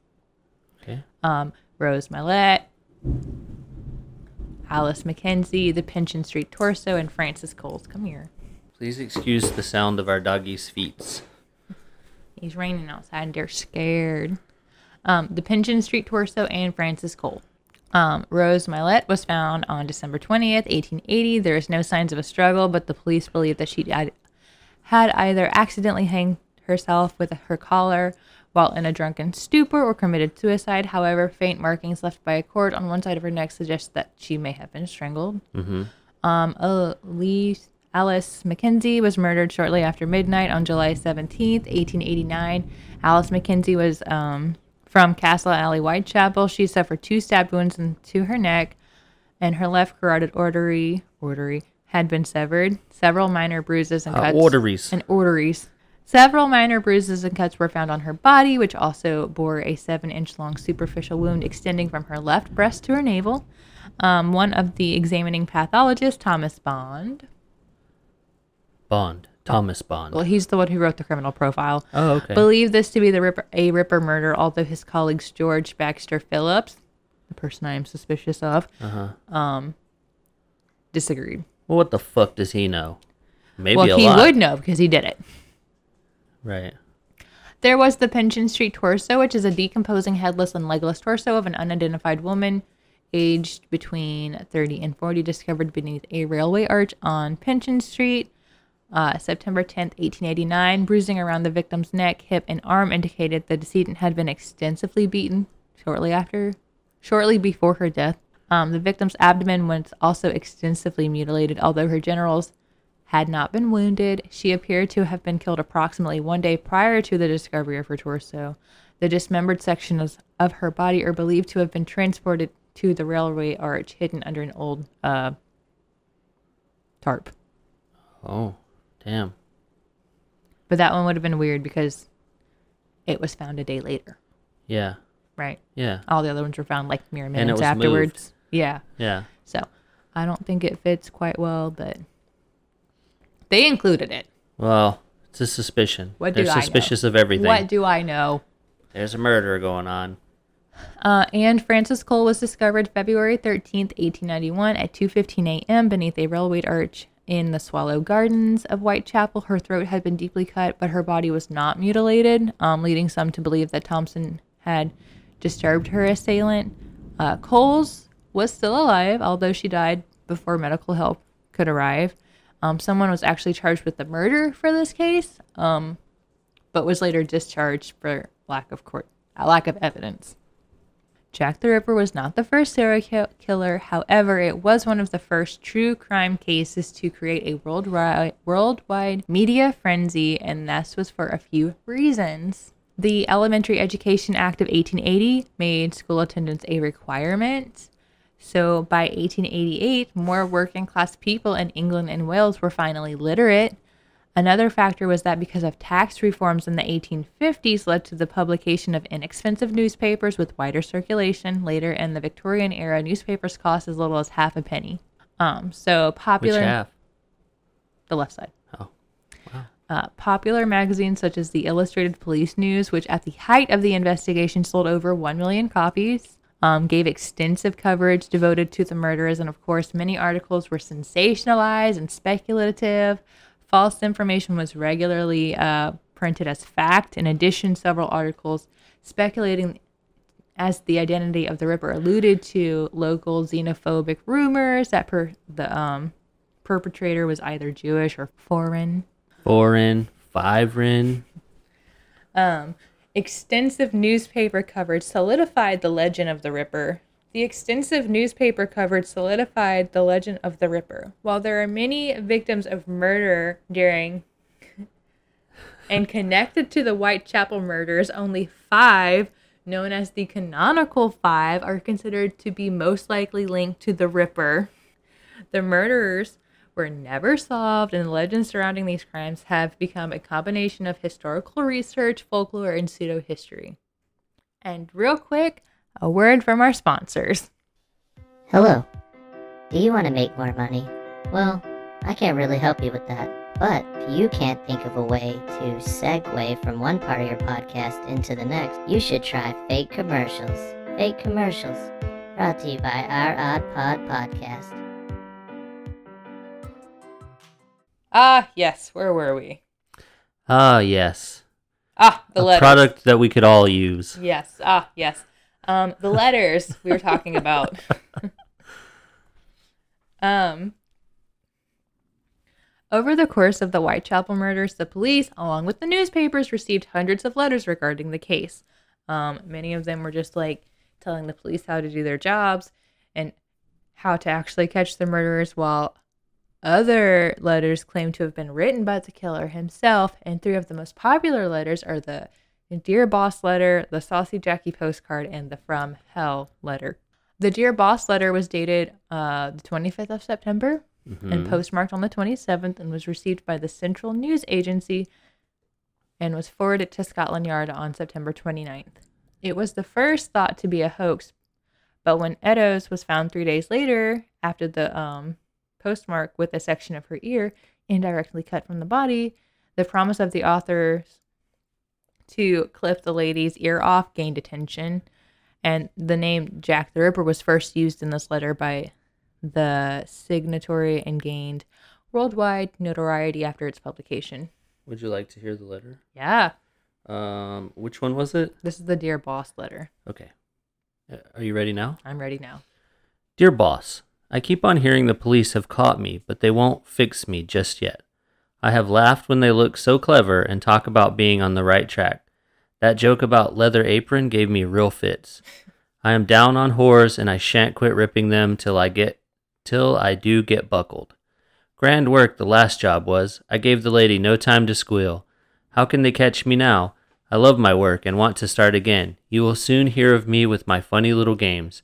Okay. Um, Rose Mylett, Alice Mackenzie, the Pinchin Street Torso, and Frances Coles. Come here. Please excuse the sound of our doggy's feet. He's raining outside and they're scared. Um, the Pinchin Street Torso and Frances Cole. Um, Rose Mylett was found on December 20th, 1880. There is no signs of a struggle, but the police believe that she died, had either accidentally hanged herself with her collar while in a drunken stupor or committed suicide. However, faint markings left by a cord on one side of her neck suggest that she may have been strangled. Mm-hmm. Um, Elise, Alice Mackenzie was murdered shortly after midnight on July 17th, 1889. Alice Mackenzie was um, from Castle Alley, Whitechapel. She suffered two stab wounds into her neck, and her left carotid artery, artery had been severed. Several minor bruises and Uh, cuts arteries. and arteries. Several minor bruises and cuts were found on her body, which also bore a seven inch long superficial wound extending from her left breast to her navel. Um, one of the examining pathologists, Thomas Bond, Bond. Thomas Bond. well, he's the one who wrote the criminal profile, oh, okay. believed this to be the Ripper, a Ripper murder, although his colleagues George Baxter Phillips, the person I am suspicious of, Uh huh. um, disagreed. Well, what the fuck does he know? Maybe well, he lot. would know because he did it. Right. There was the Pinchin Street torso, which is a decomposing headless and legless torso of an unidentified woman aged between 30 and 40, discovered beneath a railway arch on Pinchin Street. Uh, September 10th, 1889. Bruising around the victim's neck, hip, and arm indicated the decedent had been extensively beaten shortly after, shortly before her death. Um, the victim's abdomen was also extensively mutilated, although her genitals had not been wounded. She appeared to have been killed approximately one day prior to the discovery of her torso. The dismembered sections of her body are believed to have been transported to the railway arch hidden under an old uh, tarp. Oh, damn. But that one would have been weird because it was found a day later, Yeah. right? Yeah. All the other ones were found like mere minutes afterwards. Yeah. Yeah. So I don't think it fits quite well, but they included it. Well, it's a suspicion. What They're do I know? suspicious of everything. What do I know? There's a murder going on. Uh, and Frances Cole was discovered February 13th, 1891 at 2.15 a.m. beneath a railway arch in the Swallow Gardens of Whitechapel. Her throat had been deeply cut, but her body was not mutilated, um, leading some to believe that Thompson had disturbed her assailant. Uh, Coles was still alive, although she died before medical help could arrive. Um, someone was actually charged with the murder for this case, um, but was later discharged for lack of court, uh, lack of evidence. Jack the Ripper was not the first serial ki- killer. However, it was one of the first true crime cases to create a worldwide, worldwide media frenzy, and this was for a few reasons. The Elementary Education Act of 1880 made school attendance a requirement. So by 1888, more working class people in England and Wales were finally literate. Another factor was that because of tax reforms in the 1850s led to the publication of inexpensive newspapers with wider circulation. Later in the Victorian era, newspapers cost as little as half a penny. Um, so Which popular half? the left side. Oh, wow. Uh, popular magazines such as the Illustrated Police News, which at the height of the investigation sold over 1 million copies, um, gave extensive coverage devoted to the murderers. And of course, many articles were sensationalized and speculative. False information was regularly uh, printed as fact. In addition, several articles speculating as the identity of the Ripper alluded to local xenophobic rumors that per- the um, perpetrator was either Jewish or foreign. Foreign, five. Um, extensive newspaper coverage solidified the legend of the Ripper. The extensive newspaper coverage solidified the legend of the Ripper. While there are many victims of murder during and connected to the Whitechapel murders, only five, known as the canonical five, are considered to be most likely linked to the Ripper. The murderers were never solved, and the legends surrounding these crimes have become a combination of historical research, folklore, and pseudo history. And real quick, a word from our sponsors. Hello. Do you want to make more money? Well, I can't really help you with that. But if you can't think of a way to segue from one part of your podcast into the next, you should try fake commercials. Fake commercials. Brought to you by our Odd Pod podcast. Ah, yes, where were we? Ah, yes. Ah, the a letters. product that we could all use. Yes, ah, yes. Um, the letters we were talking about. *laughs* um, over the course of the Whitechapel murders, the police, along with the newspapers, received hundreds of letters regarding the case. Um, many of them were just like telling the police how to do their jobs and how to actually catch the murderers, while other letters claim to have been written by the killer himself. And three of the most popular letters are the Dear Boss letter, the Saucy Jacky postcard, and the From Hell letter. The Dear Boss letter was dated uh, the 25th of September and Mhm. postmarked on the 27th and was received by the Central News Agency and was forwarded to Scotland Yard on September 29th. It was the first thought to be a hoax, but when Eddowes was found three days later after the um, postmark with a section of her ear indirectly cut from the body, the promise of the authors to clip the lady's ear off gained attention. And the name Jack the Ripper was first used in this letter by the signatory and gained worldwide notoriety after its publication. Would you like to hear the letter? Yeah, Um, which one was it? this is the Dear Boss letter. Okay. Uh, Are you ready now? I'm ready now. Dear boss, I keep on hearing the police have caught me, but they won't fix me just yet. I have laughed when they look so clever and talk about being on the right track. That joke about leather apron gave me real fits. I am down on whores and I shan't quit ripping them till I get till I do get buckled. Grand work the last job was. I gave the lady no time to squeal. How can they catch me now? I love my work and want to start again. You will soon hear of me with my funny little games.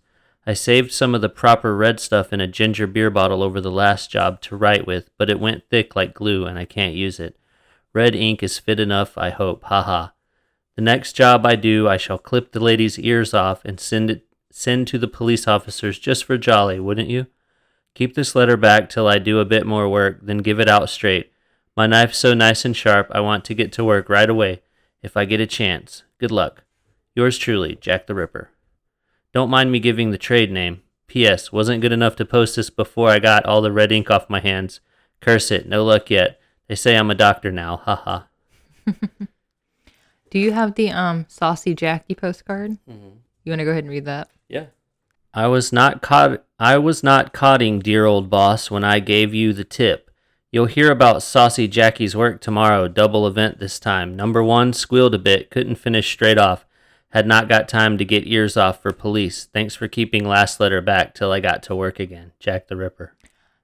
I saved some of the proper red stuff in a ginger beer bottle over the last job to write with, but it went thick like glue and I can't use it. Red ink is fit enough, I hope. Ha ha. The next job I do, I shall clip the lady's ears off and send it send to the police officers just for jolly, wouldn't you? Keep this letter back till I do a bit more work, then give it out straight. My knife's so nice and sharp, I want to get to work right away, if I get a chance. Good luck. Yours truly, Jack the Ripper. Don't mind me giving the trade name. P.S. Wasn't good enough to post this before I got all the red ink off my hands. Curse it, no luck yet. They say I'm a doctor now, haha. *laughs* Do you have the um saucy Jacky postcard? You want to go ahead and read that? Yeah. I was not caught I was not codding dear old boss when I gave you the tip. You'll hear about Saucy Jacky's work tomorrow, double event this time. Number one, squealed a bit, couldn't finish straight off. Had not got time to get ears off for police. Thanks for keeping last letter back till I got to work again. Jack the Ripper.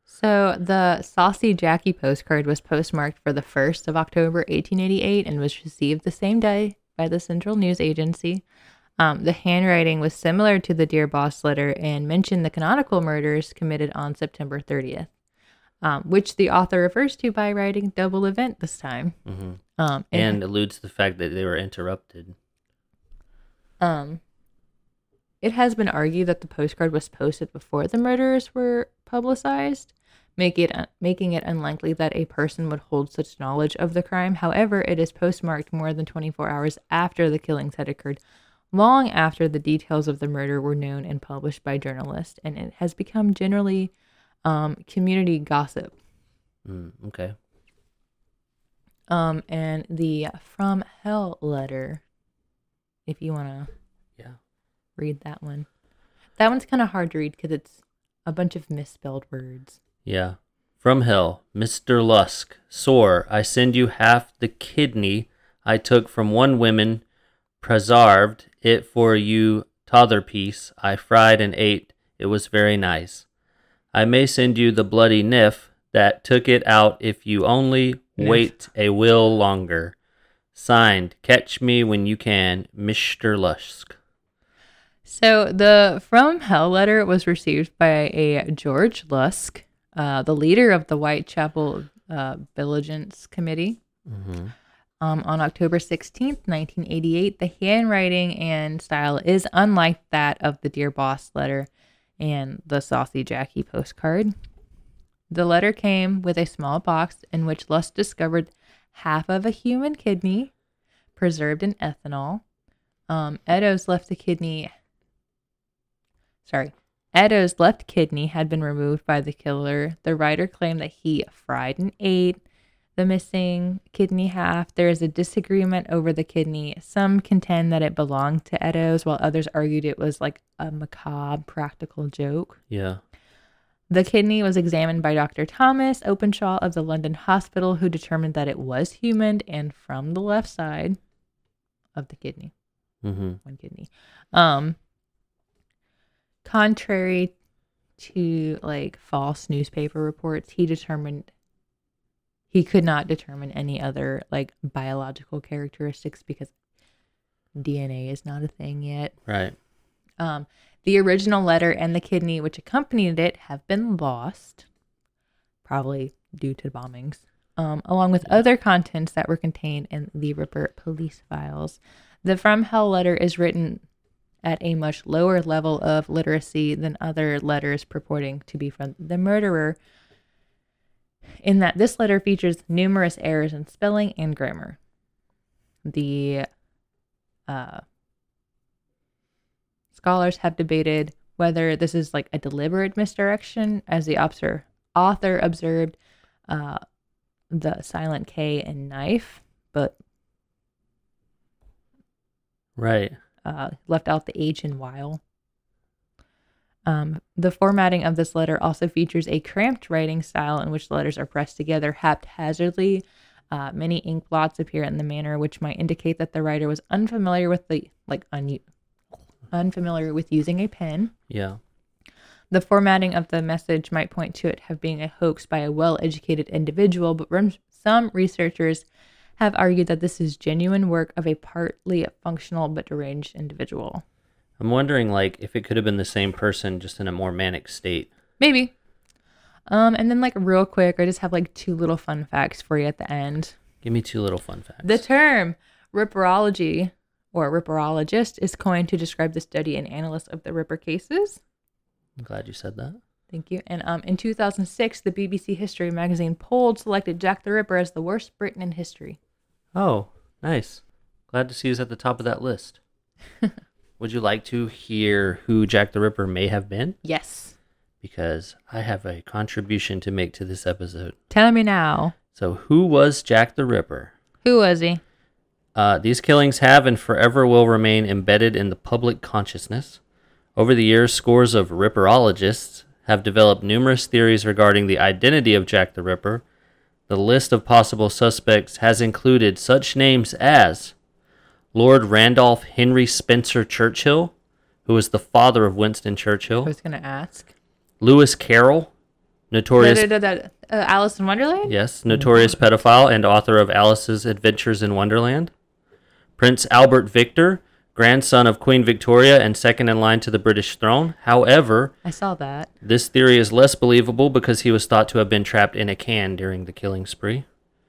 So the Saucy Jacky postcard was postmarked for the 1st of October 1888 and was received the same day by the Central News Agency. Um, the handwriting was similar to the Dear Boss letter and mentioned the canonical murders committed on September 30th, um, which the author refers to by writing double event this time. hmm Um, And alludes to the fact that they were interrupted. Um, it has been argued that the postcard was posted before the murders were publicized, make it, making it unlikely that a person would hold such knowledge of the crime. However, it is postmarked more than 24 hours after the killings had occurred, long after the details of the murder were known and published by journalists, and it has become generally um, community gossip. Mm, okay. Um, and the From Hell letter, if you want to Yeah. read that one. That one's kind of hard to read because it's a bunch of misspelled words. Yeah. From hell, Mr. Lusk, sore, I send you half the kidney I took from one woman, preserved it for you t'other piece, I fried and ate, it was very nice. I may send you the bloody niff that took it out if you only Niff. wait a will longer. Signed, catch me when you can, Mr. Lusk. So the From Hell letter was received by a George Lusk, uh, the leader of the Whitechapel uh, Vigilance Committee. Mm-hmm. Um, on October 16th, 1988, the handwriting and style is unlike that of the Dear Boss letter and the Saucy Jacky postcard. The letter came with a small box in which Lusk discovered half of a human kidney preserved in ethanol. Um, Eddowes' left the kidney. Sorry. Eddowes' left kidney had been removed by the killer. The writer claimed that he fried and ate the missing kidney half. There is a disagreement over the kidney. Some contend that it belonged to Eddowes, while others argued it was like a macabre practical joke. Yeah. The kidney was examined by Dr. Thomas Openshaw of the London Hospital, who determined that it was human and from the left side of the kidney, Mm-hmm. one kidney. Um, contrary to like false newspaper reports, he determined he could not determine any other like biological characteristics because DNA is not a thing yet. Right. Um, the original letter and the kidney which accompanied it have been lost, probably due to bombings, um, along with other contents that were contained in the Ripper police files. The From Hell letter is written at a much lower level of literacy than other letters purporting to be from the murderer, in that this letter features numerous errors in spelling and grammar. The uh, Scholars have debated whether this is like a deliberate misdirection, as the obser- author observed uh, the silent K and knife, but Right. uh, left out the H in while. Um, the formatting of this letter also features a cramped writing style in which the letters are pressed together haphazardly. Uh, many ink blots appear in the manner which might indicate that the writer was unfamiliar with the like un- unfamiliar with using a pen. Yeah. The formatting of the message might point to it have being a hoax by a well-educated individual, but some researchers have argued that this is genuine work of a partly functional but deranged individual. I'm wondering, like, if it could have been the same person just in a more manic state. Maybe. Um, and then like real quick, I just have like two little fun facts for you at the end. Give me two little fun facts. The term ripperology or a ripperologist is coined to describe the study and analysis of the Ripper cases. I'm glad you said that. Thank you. And um, in 2006, the BBC History magazine polled selected Jack the Ripper as the worst Briton in history. Oh, nice. Glad to see who's at the top of that list. *laughs* Would you like to hear who Jack the Ripper may have been? Yes. Because I have a contribution to make to this episode. Tell me now. So, who was Jack the Ripper? Who was he? Uh, these killings have and forever will remain embedded in the public consciousness. Over the years, scores of Ripperologists have developed numerous theories regarding the identity of Jack the Ripper. The list of possible suspects has included such names as Lord Randolph Henry Spencer Churchill, who was the father of Winston Churchill. I was gonna ask. Lewis Carroll, notorious da- da- da- uh, Alice in Wonderland. yes, notorious pedophile and author of Alice's Adventures in Wonderland. Prince Albert Victor, grandson of Queen Victoria and second in line to the British throne. However, I saw that. this theory is less believable because he was thought to have been trapped in a can during the killing spree.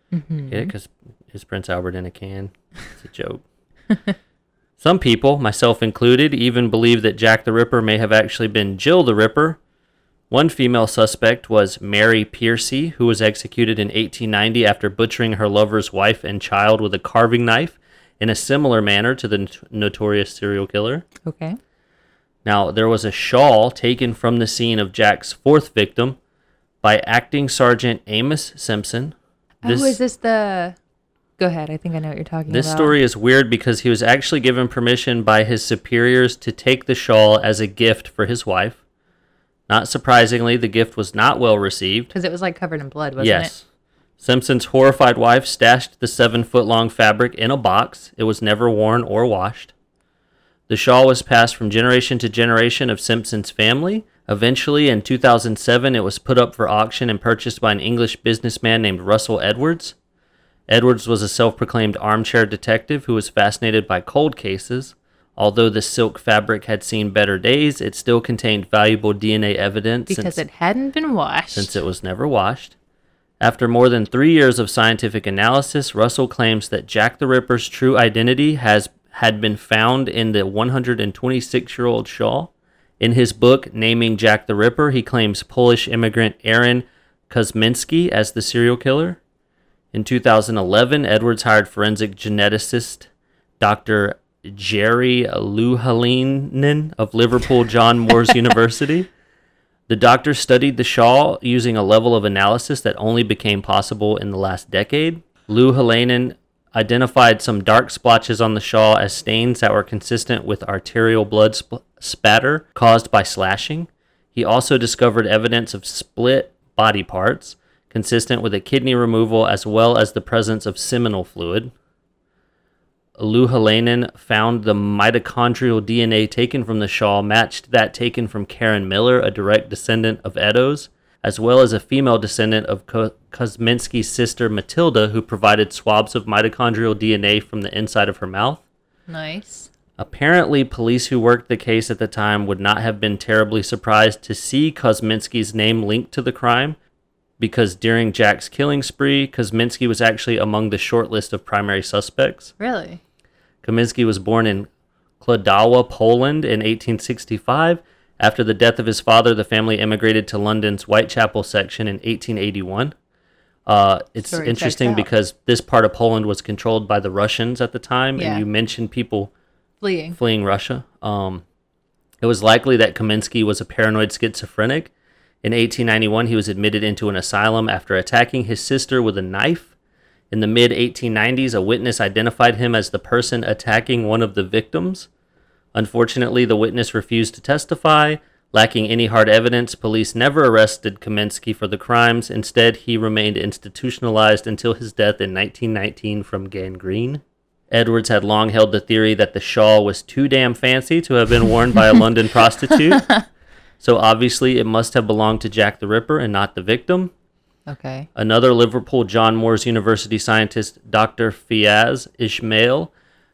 Mm-hmm. Get it? Because is Prince Albert in a can? It's a joke. *laughs* Some people, myself included, even believe that Jack the Ripper may have actually been Jill the Ripper. One female suspect was Mary Pearcey, who was executed in 1890 after butchering her lover's wife and child with a carving knife in a similar manner to the notorious serial killer. Okay. Now, there was a shawl taken from the scene of Jack's fourth victim by acting sergeant Amos Simpson. oh, is this the? Go ahead. I think I know what you're talking This about. This story is weird because he was actually given permission by his superiors to take the shawl as a gift for his wife. Not surprisingly, the gift was not well received. because it was like covered in blood, wasn't it? yes. Simpson's horrified wife stashed the seven foot long fabric in a box. It was never worn or washed. The shawl was passed from generation to generation of Simpson's family. Eventually, in 2007, it was put up for auction and purchased by an English businessman named Russell Edwards. Edwards was a self proclaimed armchair detective who was fascinated by cold cases. Although the silk fabric had seen better days, it still contained valuable DNA evidence? Because since, it hadn't been washed. since it was never washed. After more than three years of scientific analysis, Russell claims that Jack the Ripper's true identity has had been found in the 126 year old shawl. In his book, Naming Jack the Ripper, he claims Polish immigrant Aaron Kosminski as the serial killer. In 2011, Edwards hired forensic geneticist Dr. Jerry Louhelainen of Liverpool John Moores *laughs* University. The doctor studied the shawl using a level of analysis that only became possible in the last decade. Louhelainen identified some dark splotches on the shawl as stains that were consistent with arterial blood sp- spatter caused by slashing. He also discovered evidence of split body parts consistent with a kidney removal as well as the presence of seminal fluid. Louhelainen found the mitochondrial DNA taken from the shawl matched that taken from Karen Miller, a direct descendant of Eddowes, as well as a female descendant of Ko- Kosminski's sister Matilda, who provided swabs of mitochondrial DNA from the inside of her mouth. nice. Apparently, police who worked the case at the time would not have been terribly surprised to see Kosminski's name linked to the crime, because during Jack's killing spree, Kosminski was actually among the short list of primary suspects. Really? Kaminsky was born in Klodawa, Poland in 1865. After the death of his father, the family immigrated to London's Whitechapel section in 1881. Uh, it's Story interesting because this part of Poland was controlled by the Russians at the time, Yeah. and you mentioned people Fleeing. fleeing Russia. Um, it was likely that Kaminsky was a paranoid schizophrenic. In 1891, he was admitted into an asylum after attacking his sister with a knife. In the mid 1890s, a witness identified him as the person attacking one of the victims. Unfortunately, the witness refused to testify. Lacking any hard evidence, police never arrested Kaminsky for the crimes. Instead, he remained institutionalized until his death in 1919 from gangrene. Edwards had long held the theory that the shawl was too damn fancy to have been worn by a London *laughs* prostitute. So obviously, it must have belonged to Jack the Ripper and not the victim. Okay. Another Liverpool John Moores University scientist, Dr. Fiaz Ismail,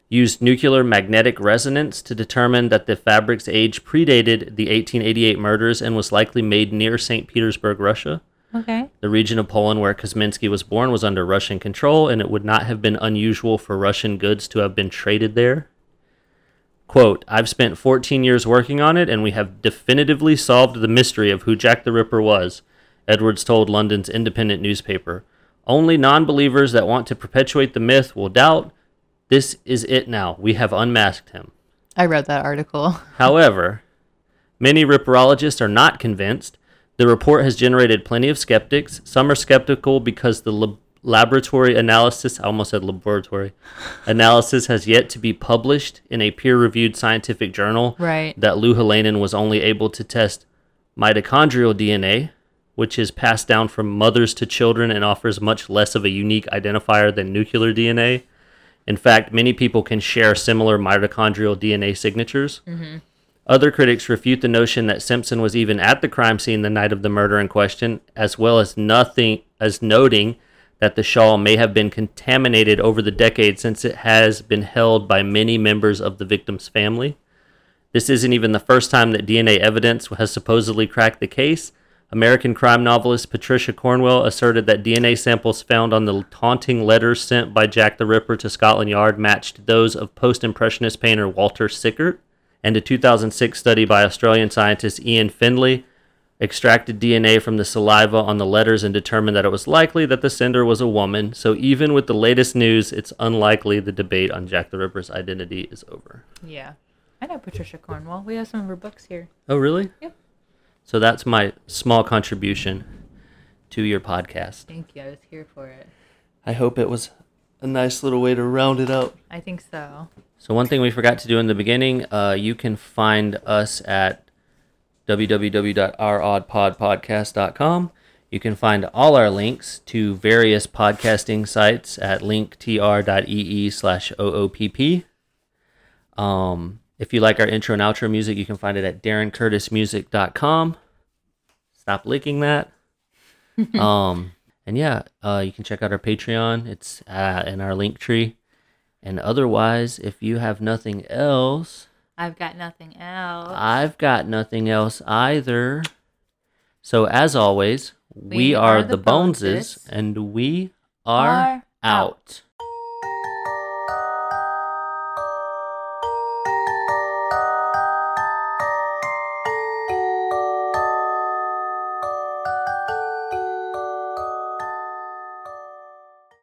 used nuclear magnetic resonance to determine that the fabric's age predated the 1888 murders and was likely made near St. Petersburg, Russia. Okay. The region of Poland where Kosminski was born was under Russian control, and it would not have been unusual for Russian goods to have been traded there. Quote, I've spent 14 years working on it, and we have definitively solved the mystery of who Jack the Ripper was, Edwards told London's independent newspaper. Only non believers that want to perpetuate the myth will doubt. This is it now. We have unmasked him. I read that article. *laughs* However, many ripperologists are not convinced. The report has generated plenty of skeptics. Some are skeptical because the lab- laboratory analysis, I almost said laboratory, *laughs* analysis has yet to be published in a peer reviewed scientific journal. Right. That Louhelainen was only able to test mitochondrial DNA, which is passed down from mothers to children and offers much less of a unique identifier than nuclear DNA. In fact, many people can share similar mitochondrial DNA signatures. Mm-hmm. Other critics refute the notion that Simpson was even at the crime scene the night of the murder in question, as well as nothing as noting that the shawl may have been contaminated over the decades since it has been held by many members of the victim's family. This isn't even the first time that DNA evidence has supposedly cracked the case. American crime novelist Patricia Cornwell asserted that DNA samples found on the taunting letters sent by Jack the Ripper to Scotland Yard matched those of post Impressionist painter Walter Sickert. And a 2006 study by Australian scientist Ian Findlay extracted DNA from the saliva on the letters and determined that it was likely that the sender was a woman. So even with the latest news, it's unlikely the debate on Jack the Ripper's identity is over. Yeah. I know Patricia Cornwell. We have some of her books here. Oh, really? Yep. So that's my small contribution to your podcast. Thank you. I was here for it. I hope it was a nice little way to round it out. I think so. So one thing we forgot to do in the beginning, uh, you can find us at www.ouroddpodpodcast.com. You can find all our links to various podcasting sites at linktr.ee slash OOPP. Um, if you like our intro and outro music, you can find it at darrencurtismusic.com. Stop licking that. *laughs* um, and yeah, uh, you can check out our Patreon. It's uh, in our link tree. And otherwise, if you have nothing else, I've got nothing else. I've got nothing else either. So as always, we, are, the Boneses, Boneses. and we are, Are out.